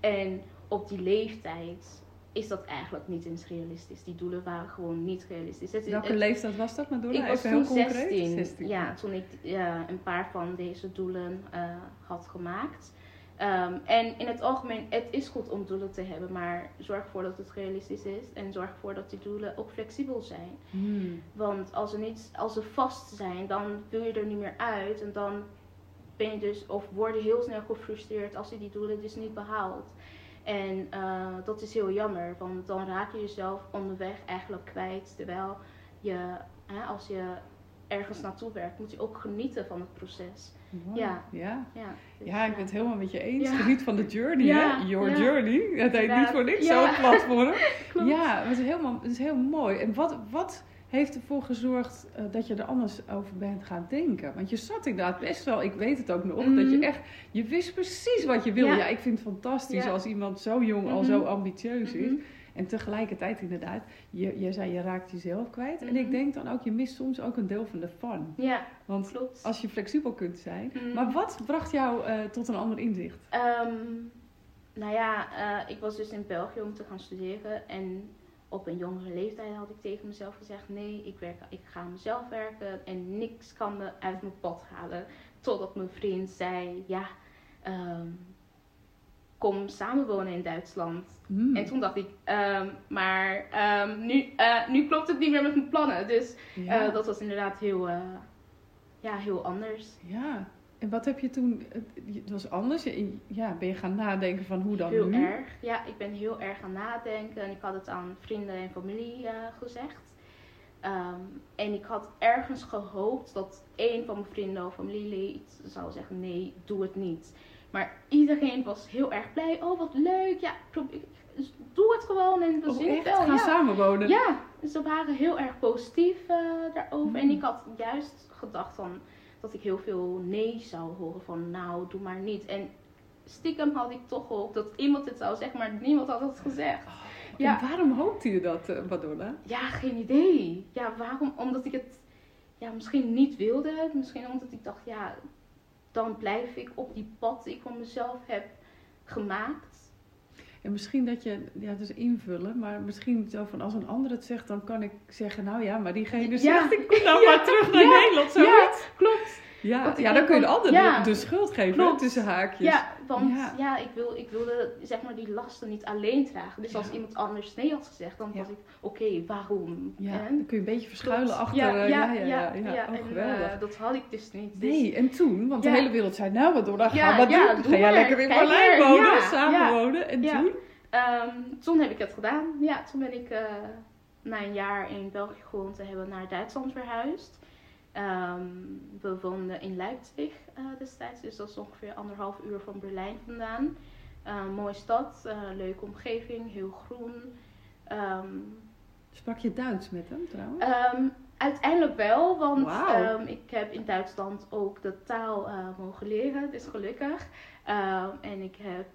En op die leeftijd is dat eigenlijk niet eens realistisch. Die doelen waren gewoon niet realistisch. Welke leeftijd was dat, Madonna? Ik was Even heel 16, 16, Ja, toen ik een paar van deze doelen uh, had gemaakt. Um, en in het algemeen, het is goed om doelen te hebben, maar zorg ervoor dat het realistisch is en zorg ervoor dat die doelen ook flexibel zijn. Hmm. Want als ze, niet, als ze vast zijn, dan wil je er niet meer uit en dan ben je dus, of word je heel snel gefrustreerd als je die doelen dus niet behaalt. En eh, dat is heel jammer, want dan raak je jezelf onderweg eigenlijk kwijt. Terwijl je, hè, als je ergens naartoe werkt, moet je ook genieten van het proces. Ja. Ja. Ja, dus, Ja, ik ben het helemaal met je eens. Geniet van de journey, hè? Your journey. Het heet niet voor niks zo'n platform. Ja, het is, helemaal, het is heel mooi. En wat, wat heeft ervoor gezorgd eh, dat je er anders over bent gaan denken? Want je zat inderdaad best wel, ik weet het ook nog, dat je echt, je wist precies wat je wilde. Ja, Ja. ik vind het fantastisch als iemand zo jong al Mhm. zo ambitieus is. En tegelijkertijd inderdaad, je, je zei je raakt jezelf kwijt. En ik Mhm. denk dan ook, je mist soms ook een deel van de fun. Ja, Want klopt. als je flexibel kunt zijn. Mhm. Maar wat bracht jou eh, tot een ander inzicht? Ehm, nou ja, eh, ik was dus in België om te gaan studeren. En op een jongere leeftijd had ik tegen mezelf gezegd: nee, ik, werk, ik ga mezelf werken en niks kan me uit mijn pad halen. Totdat mijn vriend zei: ja, ehm, kom samenwonen in Duitsland. Hmm. En toen dacht ik: ehm, maar ehm, nu, eh, nu klopt het niet meer met mijn plannen. Dus ja. eh, dat was inderdaad heel, eh, ja, heel anders. ja. En wat heb je toen, het was anders? Ja, ben je gaan nadenken van hoe dan Heel nu? erg. Ja, ik ben heel erg gaan nadenken en ik had het aan vrienden en familie gezegd. Ehm, en ik had ergens gehoopt dat één van mijn vrienden of familielid zou zeggen: nee, doe het niet. Maar iedereen was heel erg blij. Oh, wat leuk. Ja, dus doe het gewoon en we Oh, zien het wel. Gaan ja. samenwonen? Ja, ze waren heel erg positief eh, daarover. En Mm. ik had juist gedacht van, dat ik heel veel nee zou horen van nou, doe maar niet. En stiekem had ik toch gehoopt dat iemand het zou zeggen, maar niemand had het gezegd. Ja. En waarom hoopte je dat, eh, Madonna? Ja, geen idee. Ja, waarom? Omdat ik het ja, misschien niet wilde. Misschien omdat ik dacht, ja, dan blijf ik op die pad die ik voor mezelf heb gemaakt. En misschien dat je, ja, dus invullen, maar misschien zo van als een ander het zegt, dan kan ik zeggen, nou ja, maar diegene Ja. zegt, ik kom nou Ja. maar terug naar Ja. Nederland, zo. Ja, klopt. Ja, ja, dan kun je de van- ander ja. de, de schuld geven, tussen haakjes. Ja, want Ja. ja, ik, wil, ik wilde zeg maar die lasten niet alleen dragen. Dus als iemand anders nee had gezegd, dan was ik, oké, waarom? Ja, En? dan kun je een beetje verschuilen Klopt. achter, ja, eh, ja, ja, ja, Oh, en, eh, dat had ik dus niet. Dus- Nee, en toen, want de hele wereld zei, nou wat door, dan Ja, ga maar ja, doen. doe Ga jij maar. lekker in Berlijn wonen, samen wonen. En toen? Ehm, toen heb ik het gedaan. Ja, toen ben ik eh, na een jaar in België gewoond te hebben naar Duitsland verhuisd. Ehm, we woonden in Leipzig eh, destijds, dus dat is ongeveer anderhalf uur van Berlijn vandaan. Eh, mooie stad, eh, leuke omgeving, heel groen. Ehm, Sprak je Duits met hem trouwens? Ehm, uiteindelijk wel, want ik heb in Duitsland ook de taal mogen leren, dus gelukkig. Ehm, en ik heb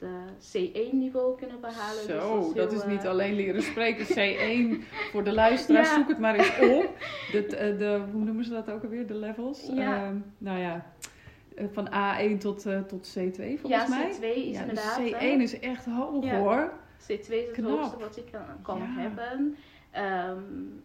de C1-niveau kunnen behalen. dus Zo, was dat heel, is niet eh, alleen leren spreken. C1 voor de luisteraars, Ja. zoek het maar eens op. De, de, de- hoe noemen ze dat ook alweer? De levels? Ja. Ehm, nou ja, eh, van A1 tot, eh, tot C2 volgens Ja, mij. C2 is ja, inderdaad. dus hè. C1 is echt hoog Ja. hoor. C2 is het knap. hoogste wat ik kan, kan hebben. Ehm,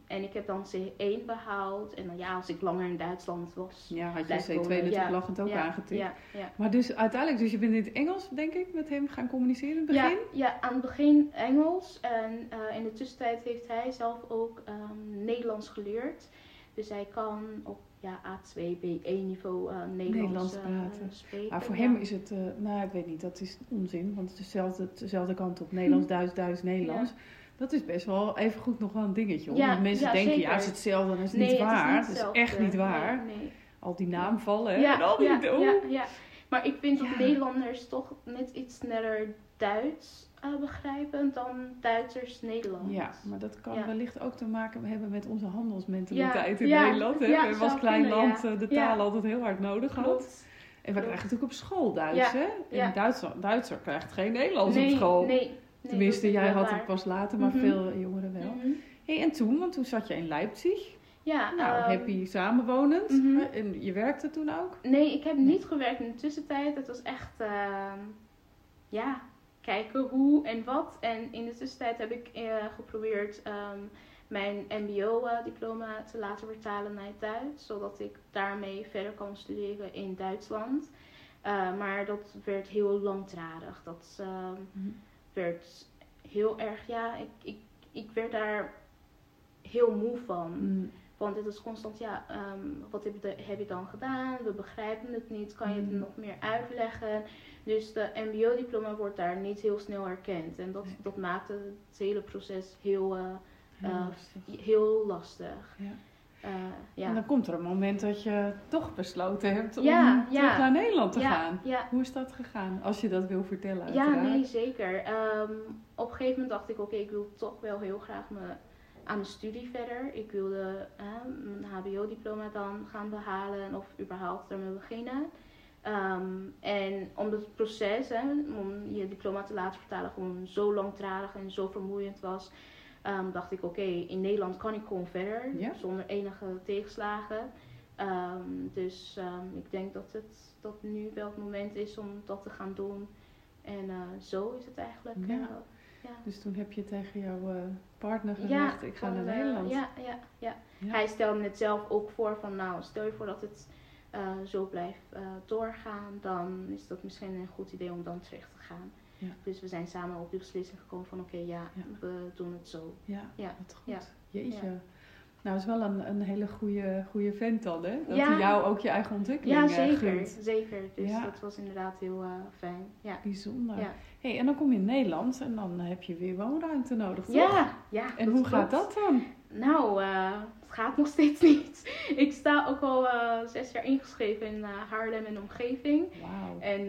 en ik heb dan C1 behaald. En dan ja, als ik langer in Duitsland was. Ja, had je blijven C2 wonen. natuurlijk Ja, lachend ook ja, aangetikt. Ja. Maar dus uiteindelijk, dus je bent in het Engels denk ik met hem gaan communiceren in het begin? Ja, ja, aan het begin Engels. En eh, in de tussentijd heeft hij zelf ook ehm, Nederlands geleerd. Dus hij kan op ja, A2, B1 niveau eh, Nederlands, Nederlands eh, praten. spreken. Maar voor ja. hem is het, nou ik weet niet, dat is onzin, want het is dezelfde, dezelfde kant op Nederlands, Duits, Duits, Nederlands. Dat is best wel even goed nog wel een dingetje hoor. Ja, Want mensen ja, denken, zeker. ja, het is hetzelfde, is het nee, niet het waar. is niet het is echt niet waar. Nee, nee. Al die naamvallen hè, en Ja, al die... ja, ja, ja. Maar ik vind Ja. dat Nederlanders toch net iets sneller Duits eh, begrijpen dan Duitsers Nederlands. Ja, maar dat kan Ja. wellicht ook te maken hebben met onze handelsmentaliteit Ja, in ja, Nederland. Hè? ja, we zou klein kunnen, land ja. eh, de Ja. taal altijd heel hard nodig. Klopt. En we krijgen natuurlijk op school Duits, Ja, hè? En ja. Duitser, Duitser krijgt geen Nederlands op school. Nee, nee, Tenminste, jij had waar. het pas later, maar Mhm. veel jongeren wel. Mhm. Hey, en toen, want toen zat je in Leipzig. Ja, Nou, ehm, happy samenwonend. mhm. En je werkte toen ook? Nee, ik heb niet gewerkt in de tussentijd. Het was echt, ehm, ja, kijken hoe en wat. En in de tussentijd heb ik eh, geprobeerd ehm, mijn MBO-diploma te laten vertalen naar het Duits, zodat ik daarmee verder kan studeren in Duitsland. Eh, maar dat werd heel langdradig. Dat Mhm. Werd heel erg, ja, ik, ik, ik werd daar heel moe van. Mm. Want het is constant, ja, ehm, wat heb je, de- heb je dan gedaan? We begrijpen het niet. Kan je het Mm. nog meer uitleggen? Dus de MBO-diploma wordt daar niet heel snel erkend. En dat, Nee. dat maakt het hele proces heel, eh, Heel eh, lastig. heel lastig. Ja. Eh, ja. En dan komt er een moment dat je toch besloten hebt om Ja, terug ja. naar Nederland te gaan. Hoe is dat gegaan? Als je dat wil vertellen ja, uiteraard. nee, zeker. Ehm, op een gegeven moment dacht ik, oké, ik wil toch wel heel graag me, aan de studie verder. Ik wilde eh, mijn HBO-diploma dan gaan behalen of überhaupt ermee beginnen. Ehm, en omdat het proces hè, om je diploma te laten vertalen gewoon zo langdradig en zo vermoeiend was, ehm, dacht ik, oké, in Nederland kan ik gewoon verder Ja. zonder enige tegenslagen. Ehm, dus ehm, ik denk dat het dat nu wel het moment is om dat te gaan doen. En eh, zo is het eigenlijk. Ja. eh, ja. Dus toen heb je tegen jouw eh, partner gezegd, ik ga naar Nederland. ja, ja, ja. Hij stelde het zelf ook voor van nou, stel je voor dat het zo blijft doorgaan, dan is dat misschien een goed idee om dan terug te gaan. Ja. Dus we zijn samen op die beslissing gekomen van oké, ja, Ja. we doen het zo. Ja, Ja. wat goed. Ja. Jeetje. Nou, is wel een, een hele goede, goede vent dan, hè? Dat hij jou ook je eigen ontwikkeling Ja, eh, zeker, gunt. zeker. Dus dat was inderdaad heel eh, fijn. Ja. Bijzonder. Hey, en dan kom je in Nederland en dan heb je weer woonruimte nodig, toch? Ja, ja. En hoe gaat dat dan? Nou, eh, het gaat nog steeds niet. Ik sta ook al zes jaar ingeschreven in Haarlem en omgeving. Wauw. En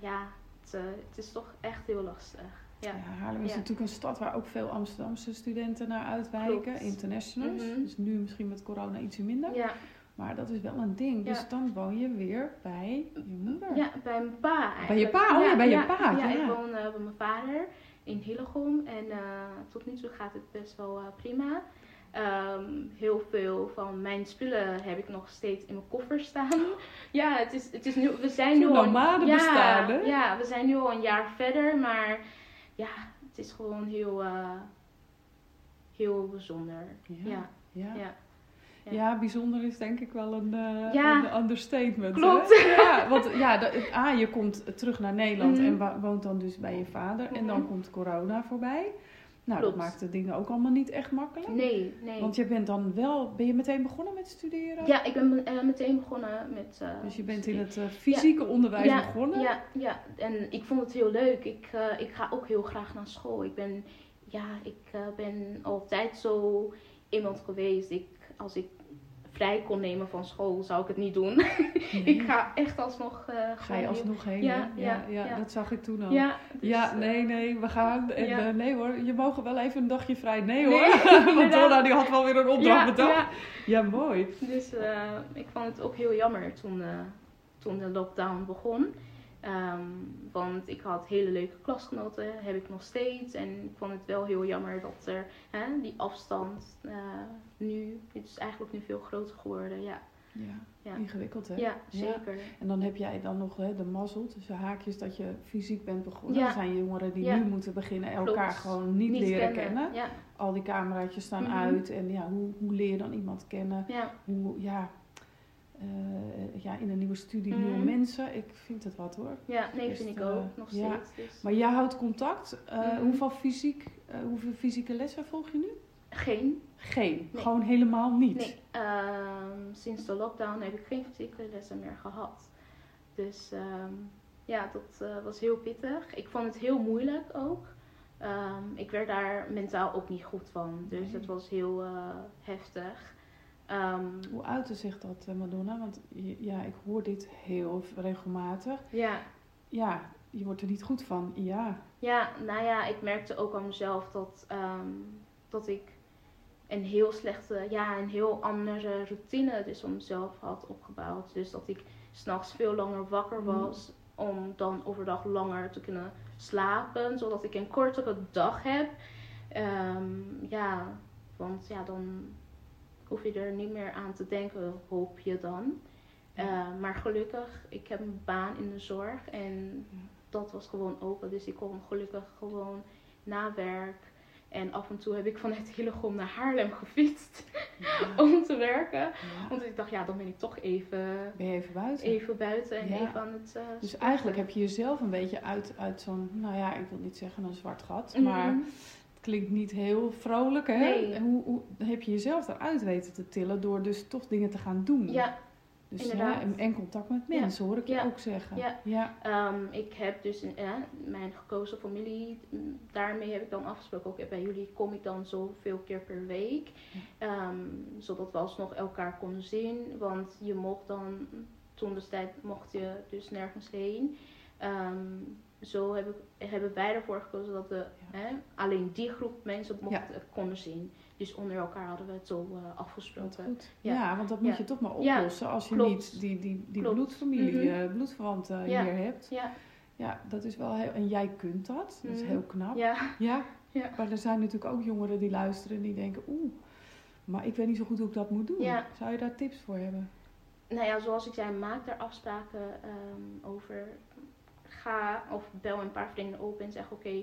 ja, het, eh, het is toch echt heel lastig. Ja. Ja, Haarlem is Ja. natuurlijk een stad waar ook veel Amsterdamse studenten naar uitwijken, Klopt. internationals. Mhm. Dus nu misschien met corona ietsje minder. Ja, Maar dat is wel een ding. Dus dan woon je weer bij je moeder. ja, bij mijn pa eigenlijk. Bij je pa? Oh ja, bij je pa, Ja, ik woon eh, bij mijn vader in Hillegom. En eh, tot nu toe gaat het best wel prima. Ehm, heel veel van mijn spullen heb ik nog steeds in mijn koffer staan. Ja, het is, het is nu, we zijn nu al... nomade ja, bestaan, hè? Ja, we zijn nu al een jaar verder. Maar ja, het is gewoon heel, eh, heel bijzonder. Ja. Ja, Ja. ja. Ja, bijzonder is denk ik wel een, eh, Ja. een understatement. hè? Klopt. Ja, want ja, A, je komt terug naar Nederland Mhm. en woont dan dus bij je vader. En dan Mhm. komt corona voorbij. Nou, Klopt. dat maakt de dingen ook allemaal niet echt makkelijk. Nee, nee. Want je bent dan wel, ben je meteen begonnen met studeren? Ja, ik ben eh, meteen begonnen met... eh, Dus je bent in het eh, fysieke onderwijs ja, begonnen? Ja, ja, en ik vond het heel leuk. Ik, ik ga ook heel graag naar school. Ik ben, ja, ik ben altijd zo iemand geweest. Ik, als ik vrij kon nemen van school, zou ik het niet doen. Nee. ik ga echt alsnog. eh, Ga je alsnog heen? Ja, ja, ja, ja. dat zag ik toen al. Ja, dus, ja, eh, nee, nee, we gaan. En, eh, nee hoor, je mogen wel even een dagje vrij. Nee Nee, hoor, want. Donna die had wel weer een opdracht ja, bedacht. ja, Ja, mooi. Dus ik vond het ook heel jammer toen, toen de lockdown begon. Ehm, want ik had hele leuke klasgenoten, heb ik nog steeds. En ik vond het wel heel jammer dat er hè, die afstand eh, nu, het is eigenlijk nu veel groter geworden. Ja, Ja, Ja. ingewikkeld hè? ja zeker. En dan heb jij dan nog hè, de mazzel tussen haakjes dat je fysiek bent begonnen. Ja. Er zijn jongeren die nu moeten beginnen elkaar Klopt. gewoon niet, leren kennen. Ja, Al die cameraatjes staan Mhm. uit. En ja, hoe, hoe leer je dan iemand kennen? Hoe, ja, eh, ja, in een nieuwe studie, Mhm. nieuwe mensen. Ik vind het wat hoor. ja, nee, vind ik eh, ook nog ja. steeds. Dus. Maar jij houdt contact. Eh, Mhm. hoeveel, fysiek, eh, hoeveel fysieke lessen volg je nu? Geen, Geen. Nee. Gewoon helemaal niet. nee. Ehm, sinds de lockdown heb ik geen fysieke lessen meer gehad. Dus ehm, ja, dat eh, was heel pittig. Ik vond het heel moeilijk ook. Ehm, ik werd daar mentaal ook niet goed van. Dus Nee. het was heel eh, heftig. Ehm, Hoe uitte zich dat, eh, Madonna? Want ja, ik hoor dit heel regelmatig. ja, Ja, je wordt er niet goed van. Ja. Ja, nou ja, ik merkte ook aan mezelf dat, ehm, dat ik een heel slechte, ja, een heel andere routine dus om mezelf had opgebouwd. Dus dat ik s'nachts veel langer wakker Mhm. was om dan overdag langer te kunnen slapen, zodat ik een kortere dag heb. Ehm, ja, want ja, dan hoef je er niet meer aan te denken, hoop je dan. Eh, maar gelukkig, ik heb een baan in de zorg en dat was gewoon open. Dus ik kon gelukkig gewoon na werk. En af en toe heb ik vanuit Hillegom naar Haarlem gefietst Ja. om te werken. Ja. Want ik dacht, ja, dan ben ik toch even, Ben je even buiten? even buiten en Ja. even aan het. eh, Dus eigenlijk heb je jezelf een beetje uit, uit zo'n, nou ja, ik wil niet zeggen een zwart gat, Mhm. maar klinkt niet heel vrolijk, hè? Nee. Hoe, hoe heb je jezelf eruit weten te tillen door dus toch dingen te gaan doen? Ja, dus, inderdaad. en, contact met Ja. mensen, hoor ik je Ja. ook zeggen. Ja. ja. Ehm, ik heb dus een, ja, mijn gekozen familie, m, daarmee heb ik dan afgesproken, ook bij jullie kom ik dan zoveel keer per week. Ehm, zodat we alsnog elkaar konden zien, want je mocht dan, toen de tijd mocht je dus nergens heen. Ehm, zo heb ik, hebben wij ervoor gekozen dat we hè, alleen die groep mensen mochten, konden zien. Dus onder elkaar hadden we het zo eh, Wat afgesproken. Ja. Ja. want dat moet Ja. je toch maar Ja, oplossen als je klopt. niet die, die, die Klopt. bloedfamilie, Mhm. eh, bloedverwanten Ja. hier hebt. Ja, Ja, dat is wel heel... En jij kunt dat. Dat is Mhm. heel knap. ja, Ja. Ja. Maar er zijn natuurlijk ook jongeren die luisteren en die denken... Oeh, maar ik weet niet zo goed hoe ik dat moet doen. Ja. Zou je daar tips voor hebben? nou ja, zoals ik zei, maak daar afspraken ehm, over. Of bel een paar vrienden op en zeg: Oké,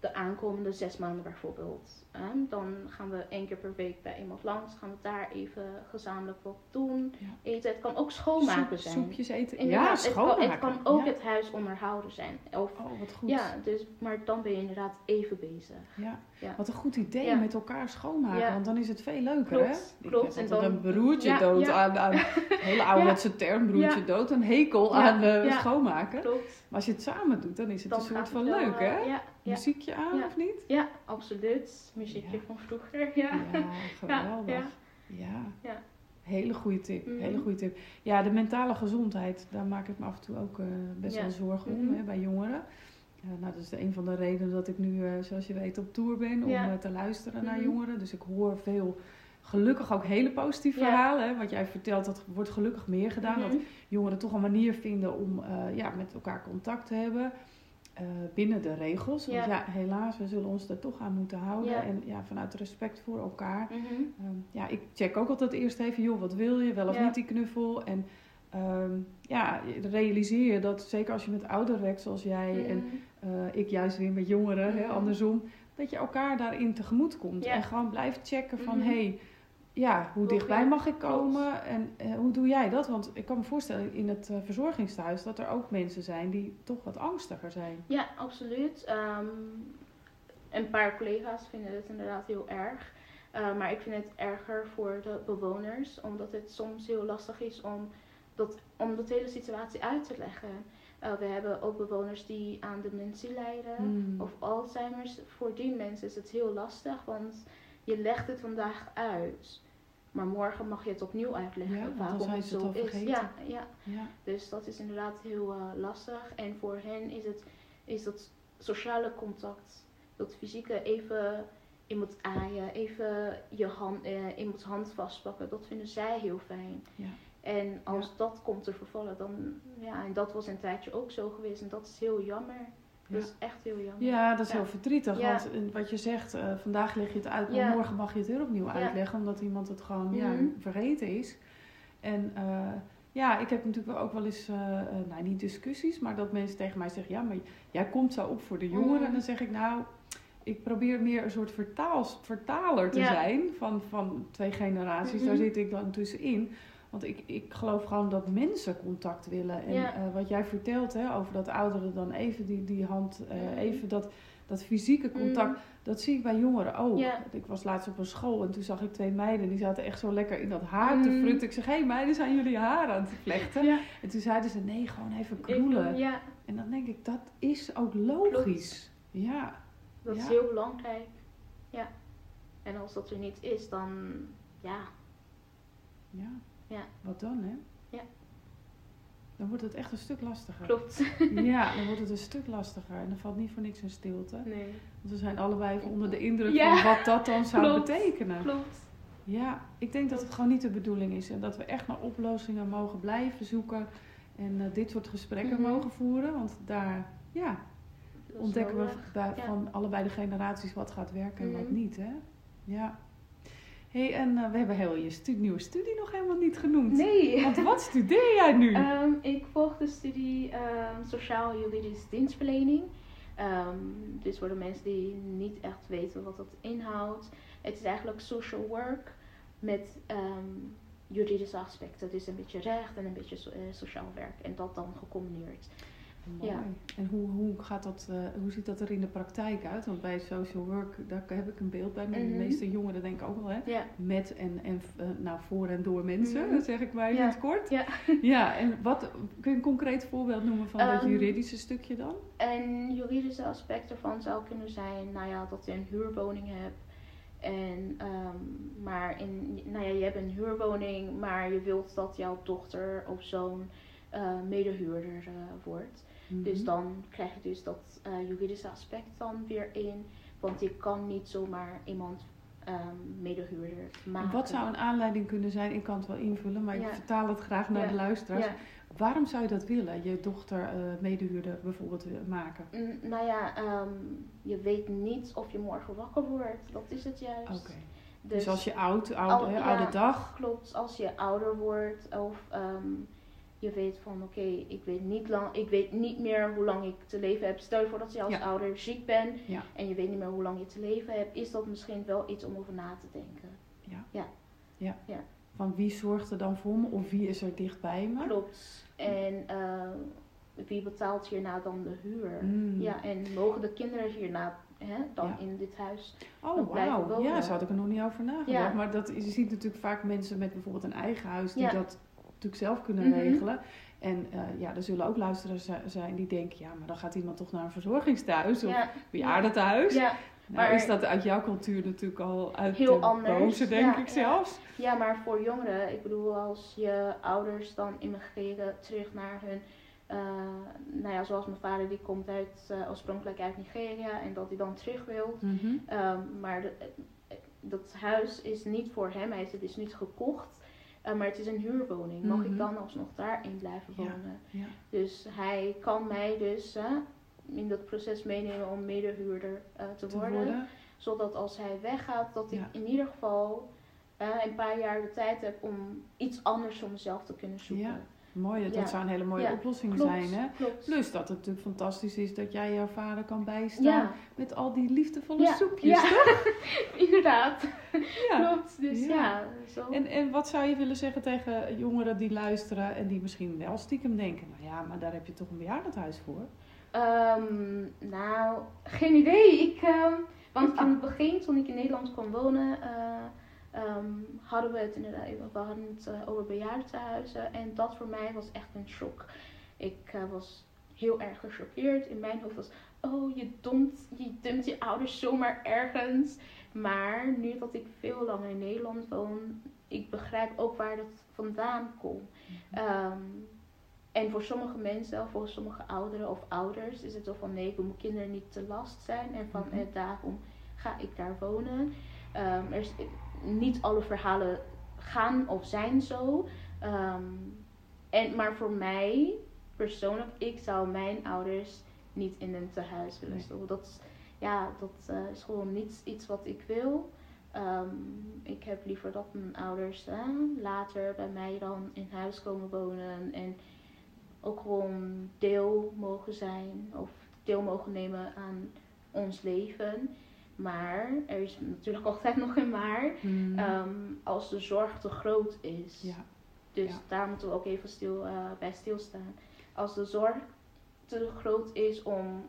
de aankomende zes maanden bijvoorbeeld. ehm, dan gaan we één keer per week bij iemand langs. Gaan we daar even gezamenlijk wat doen. Ja. Eten. Het kan ook schoonmaken Soep- zijn. Soepjes eten. Inderdaad, ja, het, kan, schoonmaken. het kan ook ja. het huis onderhouden zijn. Of, Oh, wat goed. ja, dus, maar dan ben je inderdaad even bezig. Ja. Ja. Wat een goed idee met elkaar schoonmaken, want dan is het veel leuker, Klopt, hè? klopt. En dan- een broertje dood aan, aan hele ouderwetse term, broertje dood, een hekel aan eh, ja. schoonmaken. Klopt. Maar als je het samen doet, dan is het Dan een soort van leuk, hè? Ja. Muziekje aan, of niet? Ja, absoluut. Muziekje van vroeger, ja. Ja, geweldig. ja. Hele goede tip, Mhm. hele goede tip. Ja, de mentale gezondheid, daar maak ik me af en toe ook eh, best wel zorgen om Mhm. hè, bij jongeren. Eh, nou, dat is een van de redenen dat ik nu, eh, zoals je weet, op tour ben om te luisteren naar Mhm. jongeren. Dus ik hoor veel, gelukkig ook hele positieve verhalen. Hè, wat jij vertelt, dat wordt gelukkig meer gedaan. Dat jongeren toch een manier vinden om ja, met elkaar contact te hebben. Eh, binnen de regels. Want Ja. ja, helaas, we zullen ons er toch aan moeten houden. Ja. En ja, vanuit respect voor elkaar. Mhm. Ehm, ja, ik check ook altijd eerst even, joh, wat wil je, wel of Ja. niet die knuffel. En ehm, ja, realiseer je dat, zeker als je met ouderen werkt zoals jij en Mhm. eh, ik juist weer met jongeren, hè, Mhm. andersom, dat je elkaar daarin tegemoet komt. Ja. En gewoon blijft checken van, Mhm. hey, ja, hoe dichtbij mag ik komen en eh, hoe doe jij dat? Want ik kan me voorstellen in het verzorgingstehuis dat er ook mensen zijn die toch wat angstiger zijn. Ja, absoluut. Ehm, een paar collega's vinden het inderdaad heel erg. Eh, maar ik vind het erger voor de bewoners, omdat het soms heel lastig is om dat, om dat hele situatie uit te leggen. We hebben ook bewoners die aan dementie lijden Hmm. of Alzheimer's. Voor die mensen is het heel lastig, want je legt het vandaag uit. Maar morgen mag je het opnieuw uitleggen Ja, waarom het zo is. Ja, ja. Ja. Dus dat is inderdaad heel eh, lastig. En voor hen is, het, is dat sociale contact, dat fysieke even iemand aaien, even je hand, iemands hand vastpakken, dat vinden zij heel fijn. Ja. En als dat komt te vervallen, dan, ja, en dat was een tijdje ook zo geweest en dat is heel jammer. Dat is echt heel jammer. Ja, dat is heel verdrietig. Want wat je zegt, eh, vandaag leg je het uit, maar morgen mag je het weer opnieuw uitleggen. Omdat iemand het gewoon Mhm. vergeten is. En eh, ja, ik heb natuurlijk ook wel eens, eh, nou niet discussies, maar dat mensen tegen mij zeggen: Ja, maar jij komt zo op voor de jongeren. Mhm. En dan zeg ik: Nou, ik probeer meer een soort vertaals, vertaler te Ja. zijn van, van twee generaties. Mhm. Daar zit ik dan tussenin. Want ik, ik geloof gewoon dat mensen contact willen. En Ja. eh, wat jij vertelt hè, over dat ouderen dan even die, die hand, eh, even dat, dat fysieke contact, Mhm. dat zie ik bij jongeren ook. Ja. Ik was laatst op een school en toen zag ik twee meiden, die zaten echt zo lekker in dat haar te Mhm. frutten. Ik zeg, hé meiden, zijn jullie haar aan het vlechten? Ja. En toen zeiden ze, nee, gewoon even kroelen. Ja, En dan denk ik, dat is ook logisch. Ja, dat is heel belangrijk. Ja. En als dat er niet is, dan ja. ja. Ja. Wat dan, hè? Ja. Dan wordt het echt een stuk lastiger. Klopt. Ja, dan wordt het een stuk lastiger. En dan valt niet voor niks een stilte. Nee. Want we zijn allebei even onder de indruk Ja. van wat dat dan zou Klopt. betekenen. Klopt. Ja, ik denk dat het gewoon niet de bedoeling is. En dat we echt naar oplossingen mogen blijven zoeken. En eh, dit soort gesprekken Mhm. mogen voeren. Want daar ja, ontdekken we nodig. bij, Ja. van allebei de generaties wat gaat werken en wat Mhm. niet. Hè? Ja. Hey, en eh, we hebben heel je stu- nieuwe studie nog helemaal niet genoemd. Nee. Want wat studeer jij nu? Ehm, ik volg de studie ehm, Sociaal-Juridisch Dienstverlening. Ehm, dus voor de mensen die niet echt weten wat dat inhoudt. Het is eigenlijk social work met juridische aspecten. Dus een beetje recht en een beetje so- eh, sociaal werk. En dat dan gecombineerd. Mooi. Ja. En hoe, hoe, gaat dat, eh, hoe ziet dat er in de praktijk uit? Want bij social work, daar heb ik een beeld bij. Maar Mhm. De meeste jongeren denken ook wel, hè? Met en, en eh, nou, voor en door mensen, Mhm. zeg ik maar Ja. in het kort. Ja. ja, en wat, kun je een concreet voorbeeld noemen van dat Ehm, juridische stukje dan? Een juridische aspect ervan zou kunnen zijn, nou ja, dat je een huurwoning hebt. En, ehm, maar in, nou ja, je hebt een huurwoning, maar je wilt dat jouw dochter of zoon eh, medehuurder eh, wordt. Dus Mhm. dan krijg je dus dat eh, juridische aspect dan weer in. Want je kan niet zomaar iemand ehm, medehuurder maken. Wat zou een aanleiding kunnen zijn? Ik kan het wel invullen, maar ik vertaal het graag naar Ja. de luisteraars. Ja, Waarom zou je dat willen? Je dochter eh medehuurder bijvoorbeeld willen maken? mm, nou ja, ehm, je weet niet of je morgen wakker wordt. Dat is het juist. Oké. Dus, als je oud, oude, oude dag. Klopt, als je ouder wordt of ehm, je weet van oké, ik weet niet lang, ik weet niet meer hoe lang ik te leven heb. Stel je voor dat je als Ja. ouder ziek bent Ja. en je weet niet meer hoe lang je te leven hebt, is dat misschien wel iets om over na te denken. Van wie zorgt er dan voor me? Of wie is er dichtbij me? Klopt. En eh, wie betaalt hierna dan de huur? Mm. Ja, en mogen de kinderen hierna hè, dan Ja. in dit huis? Oh, wauw. wonen. Ja, zo had ik er nog niet over nagedacht. Ja. Maar dat, je ziet natuurlijk vaak mensen met bijvoorbeeld een eigen huis die Ja. dat natuurlijk zelf kunnen Mhm. regelen. En eh, ja, er zullen ook luisteraars zi- zijn die denken, ja, maar dan gaat iemand toch naar een verzorgingstehuis of Ja, bejaardentehuis. ja, Nou maar- is dat uit jouw cultuur natuurlijk al uit Heel de anders. boze, denk Ja, ik zelfs. ja, maar voor jongeren, ik bedoel, als je ouders dan immigreren terug naar hun. eh, nou ja, zoals mijn vader, die komt uit, eh, oorspronkelijk uit Nigeria en dat hij dan terug wil. Mhm. Ehm, maar de- dat huis is niet voor hem, hij is, het is niet gekocht, eh, maar het is een huurwoning. Mag Mhm. ik dan alsnog daarin blijven wonen? Ja. Dus hij kan mij dus in dat proces meenemen om medehuurder eh, te, Te worden, worden. Zodat als hij weggaat, dat ik in ieder geval eh, een paar jaar de tijd heb om iets anders voor mezelf te kunnen zoeken. Mooi, dat Ja. zou een hele mooie Ja, oplossing klopt, zijn. Hè? klopt. Plus dat het natuurlijk fantastisch is dat jij jouw vader kan bijstaan ja, met al die liefdevolle soepjes. toch? inderdaad. Ja. Klopt. Dus Ja. zo. En, en wat zou je willen zeggen tegen jongeren die luisteren en die misschien wel stiekem denken, nou ja, maar daar heb je toch een bejaardenhuis voor? Ehm, nou, geen idee. Ik, ehm, want aan het begin, toen ik in Nederland kwam wonen, eh, ehm, hadden we het inderdaad, we hadden het eh, over bejaardentehuizen. En dat voor mij was echt een shock. Ik eh, was heel erg gechoqueerd. In mijn hoofd was, oh, je dumpt, je dumpt je ouders zomaar ergens. Maar nu dat ik veel langer in Nederland woon, ik begrijp ook waar dat vandaan komt. Ehm, en voor sommige mensen, of voor sommige ouderen of ouders, is het zo van nee, ik wil mijn kinderen niet te last zijn. En van Mhm. eh, daarom ga ik daar wonen. Ehm, er is, niet alle verhalen gaan of zijn zo. Ehm, en, maar voor mij persoonlijk, ik zou mijn ouders niet in een tehuis willen stoppen. Dat, ja, dat eh, is gewoon niet iets wat ik wil. Ehm, ik heb liever dat mijn ouders eh, later bij mij dan in huis komen wonen en ook gewoon deel mogen zijn of deel mogen nemen aan ons leven. Maar er is natuurlijk altijd nog een maar. Hmm. Ehm, als de zorg te groot is. ja. Dus Ja. daar moeten we ook even stil, eh, bij stilstaan. Als de zorg te groot is om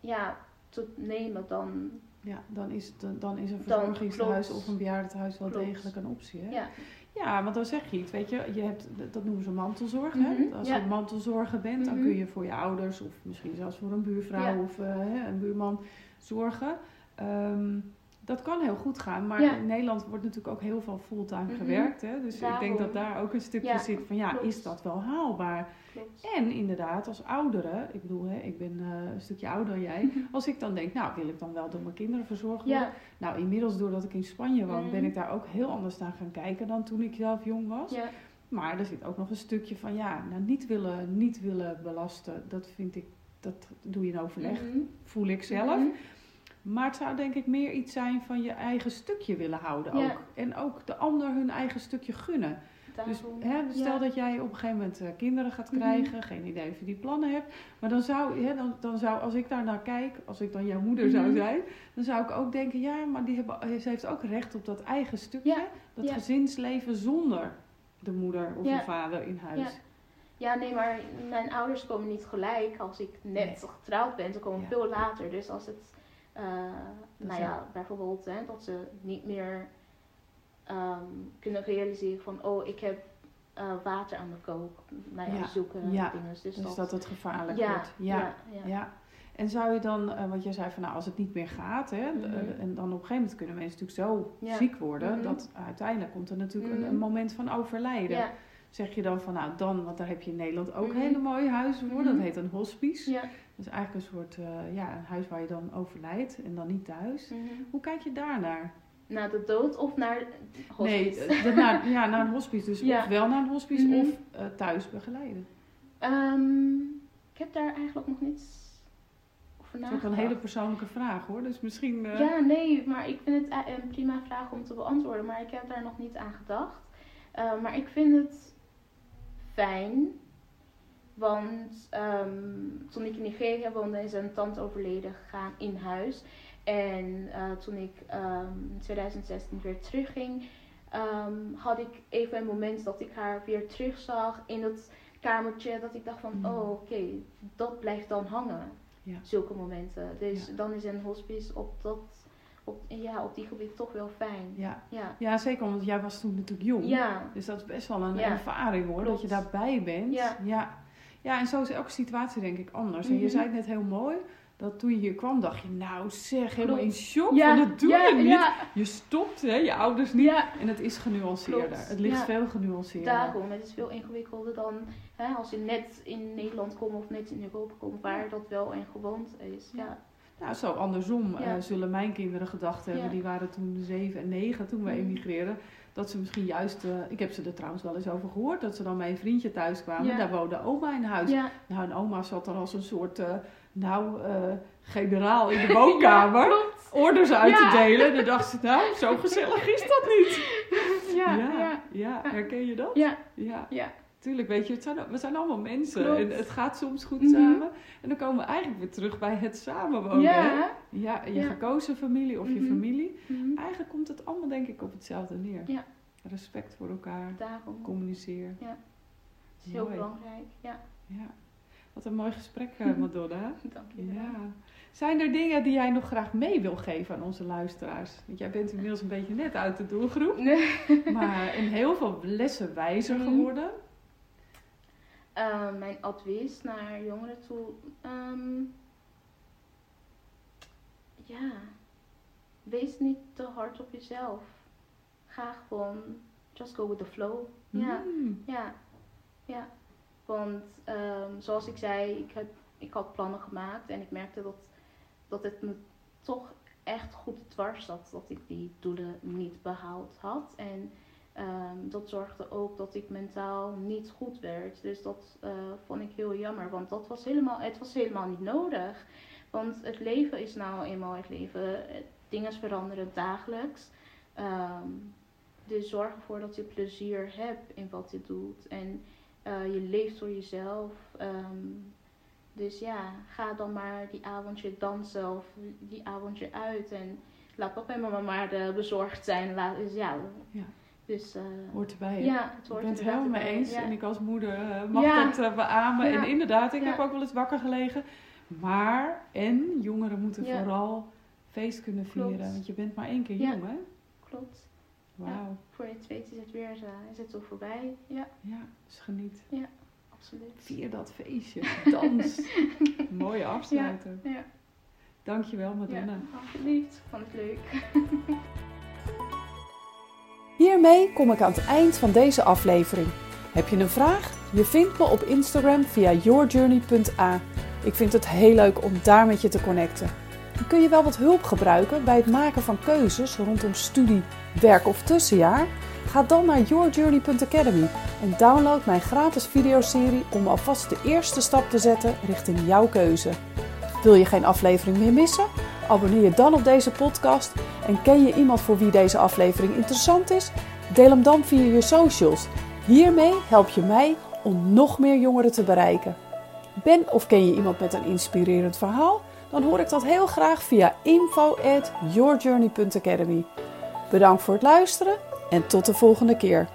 ja, te nemen, dan ja, dan is, dan, dan is een verzorgingshuis of een bejaardenhuis wel Klopt. degelijk een optie. Hè? ja. Ja, want dan zeg je iets, weet je, je hebt, dat noemen ze mantelzorg. Mhm, hè? Als ja. je mantelzorger bent, dan Mhm. kun je voor je ouders of misschien zelfs voor een buurvrouw of eh, een buurman zorgen. Ehm, dat kan heel goed gaan, maar Ja. in Nederland wordt natuurlijk ook heel veel fulltime Mhm. gewerkt. Hè? Dus ik denk dat daar ook een stukje Ja, zit van, ja, klopt. is dat wel haalbaar? Klopt. En inderdaad, als ouderen, ik bedoel, hè, ik ben eh, een stukje ouder dan jij. Als ik dan denk, nou, wil ik dan wel door mijn kinderen verzorgd worden? Ja, Nou, inmiddels doordat ik in Spanje woon, Mhm. ben ik daar ook heel anders naar gaan kijken dan toen ik zelf jong was. ja, Maar er zit ook nog een stukje van, ja, nou, niet willen, niet willen belasten, dat vind ik, dat doe je in overleg, Mhm. voel ik zelf. Mhm. Maar het zou denk ik meer iets zijn van je eigen stukje willen houden Ja. ook. En ook de ander hun eigen stukje gunnen. Dus hè, stel Ja. dat jij op een gegeven moment eh, kinderen gaat Mhm. krijgen, geen idee of je die plannen hebt. Maar dan zou, hè, dan, dan zou, als ik daar naar kijk, als ik dan jouw moeder zou Mhm. zijn, dan zou ik ook denken, ja, maar die hebben, ze heeft ook recht op dat eigen stukje, Ja, dat gezinsleven zonder de moeder of de vader in huis. Ja. Nee, maar mijn ouders komen niet gelijk als ik net getrouwd ben. Ze komen Ja. veel later. Dus als het, eh, nou ja, bijvoorbeeld hè, dat ze niet meer ehm, kunnen realiseren van, oh, ik heb eh, water aan de kook. Nou ja, Ja. zoeken Ja. dingen. Dus, Dus dat, dat het gevaarlijk ja, wordt. ja, Ja. En zou je dan, eh, want jij zei van nou, als het niet meer gaat, hè, Mhm. en dan op een gegeven moment kunnen mensen natuurlijk zo ziek worden, Mhm. dat uiteindelijk komt er natuurlijk een, Mhm. een moment van overlijden. Zeg je dan van nou, dan, want daar heb je in Nederland ook Mhm. hele mooie huizen voor, Mhm. dat heet een hospice. ja. Dat is eigenlijk een soort, eh, ja, een huis waar je dan overlijdt en dan niet thuis. Mhm. Hoe kijk je daarnaar? Naar de dood of naar Nee, hospice? eh, de- naar, ja, naar een hospice. Dus Ja. of wel naar een hospice Mhm. of eh, thuis begeleiden. Ehm, ik heb daar eigenlijk nog niets over Dat is ook nagedacht. een hele persoonlijke vraag hoor. Dus misschien. eh, Ja, nee, maar ik vind het een prima vraag om te beantwoorden, maar ik heb daar nog niet aan gedacht. Eh, maar ik vind het fijn, want ehm, toen ik in Nigeria woonde is een tante overleden gegaan in huis. En eh, toen ik ehm, in 2016 weer terugging, ehm, had ik even een moment dat ik haar weer terugzag in het kamertje. Dat ik dacht van, Mm. oh oké, dat blijft dan hangen. Ja. Zulke momenten. Dus Ja. dan is een hospice op, dat, op, ja, op die gebied toch wel fijn. Ja. Ja. ja, zeker, want jij was toen natuurlijk jong. Ja. Dus dat is best wel een Ja. ervaring hoor, dat je daarbij bent. Ja. ja. Ja, en zo is elke situatie denk ik anders. En je Mhm. zei het net heel mooi, dat toen je hier kwam dacht je, nou zeg, helemaal in shock, Ja, dat doe ja, je niet. ja, Je stopt, hè, je ouders niet. En het is genuanceerder. Klopt. Het ligt veel genuanceerder. Daarom, het is veel ingewikkelder dan hè, als je net in Nederland komt of net in Europa komt, waar dat wel een gewoonte is. Ja. Nou, zo andersom Ja. eh, zullen mijn kinderen gedacht hebben. Ja. Die waren toen zeven en negen toen we Mhm. emigreerden. Dat ze misschien juist, eh, ik heb ze er trouwens wel eens over gehoord, dat ze dan bij een vriendje thuis kwamen. Ja. Daar woonde oma in huis. Nou, en oma zat dan als een soort, eh, nou, generaal in de woonkamer. Orders uit te delen. Dan dacht ze, nou, zo gezellig is dat niet. Ja, ja, ja, ja, herken je dat? Ja, ja. Tuurlijk. Weet je, het zijn, we zijn allemaal mensen. Klopt. En het gaat soms goed Mhm. samen. En dan komen we eigenlijk weer terug bij het samenwonen. Ja. Ja, je Ja. gekozen familie of je Mhm. familie. Mhm. Eigenlijk komt het allemaal denk ik op hetzelfde neer. Ja. Respect voor elkaar, Daarom. communiceer. Het is heel Mooi. belangrijk. Ja, Ja. Wat een mooi gesprek, eh. Madonna. dank je wel. Ja. Zijn er dingen die jij nog graag mee wil geven aan onze luisteraars? Want jij bent inmiddels een beetje net uit de doelgroep. Nee. Maar in heel veel lessen wijzer geworden. Eh, mijn advies naar jongeren toe. ehm, ja, wees niet te hard op jezelf. Ga gewoon, just go with the flow. Ja, Mm. ja, ja. Want ehm, zoals ik zei, ik, heb, ik had plannen gemaakt en ik merkte dat, dat het me toch echt goed dwars zat dat ik die doelen niet behaald had. En ehm, dat zorgde ook dat ik mentaal niet goed werd. Dus dat eh, vond ik heel jammer, want dat was helemaal, het was helemaal niet nodig. Want het leven is nou eenmaal het leven. Dingen veranderen dagelijks. Ehm, dus zorg ervoor dat je plezier hebt in wat je doet. En eh, je leeft voor jezelf. Ehm, dus ja, ga dan maar die avondje dansen of die avondje uit. En laat papa en mama maar eh, bezorgd zijn. Laat, dus ja, Ja. Dus eh, Hoort erbij. hè? ja, het Ik hoort ben het helemaal mee eens. Ja. En ik als moeder eh, mag Ja. dat eh, beamen. Ja. En inderdaad, ik Ja. heb ook wel eens wakker gelegen. Maar, en jongeren moeten Ja. vooral feest kunnen vieren. Klopt. Want je bent maar één keer Ja. jong, hè? Klopt. Wauw. Voor je het weet is het weer is het zo voorbij. Ja, Ja, dus geniet. absoluut. Vier dat feestje. Dans. Mooie afsluiter. Ja, Dankjewel, ja, Madonna. alsjeblieft. Ik vond het leuk. Hiermee kom ik aan het eind van deze aflevering. Heb je een vraag? Je vindt me op Instagram via yourjourney.a. Ik vind het heel leuk om daar met je te connecten. En kun je wel wat hulp gebruiken bij het maken van keuzes rondom studie, werk of tussenjaar? Ga dan naar yourjourney.academy en download mijn gratis videoserie om alvast de eerste stap te zetten richting jouw keuze. Wil je geen aflevering meer missen? Abonneer je dan op deze podcast en ken je iemand voor wie deze aflevering interessant is? Deel hem dan via je socials. Hiermee help je mij om nog meer jongeren te bereiken. Ben of ken je iemand met een inspirerend verhaal? Dan hoor ik dat heel graag via info@yourjourney.academy. Bedankt voor het luisteren en tot de volgende keer.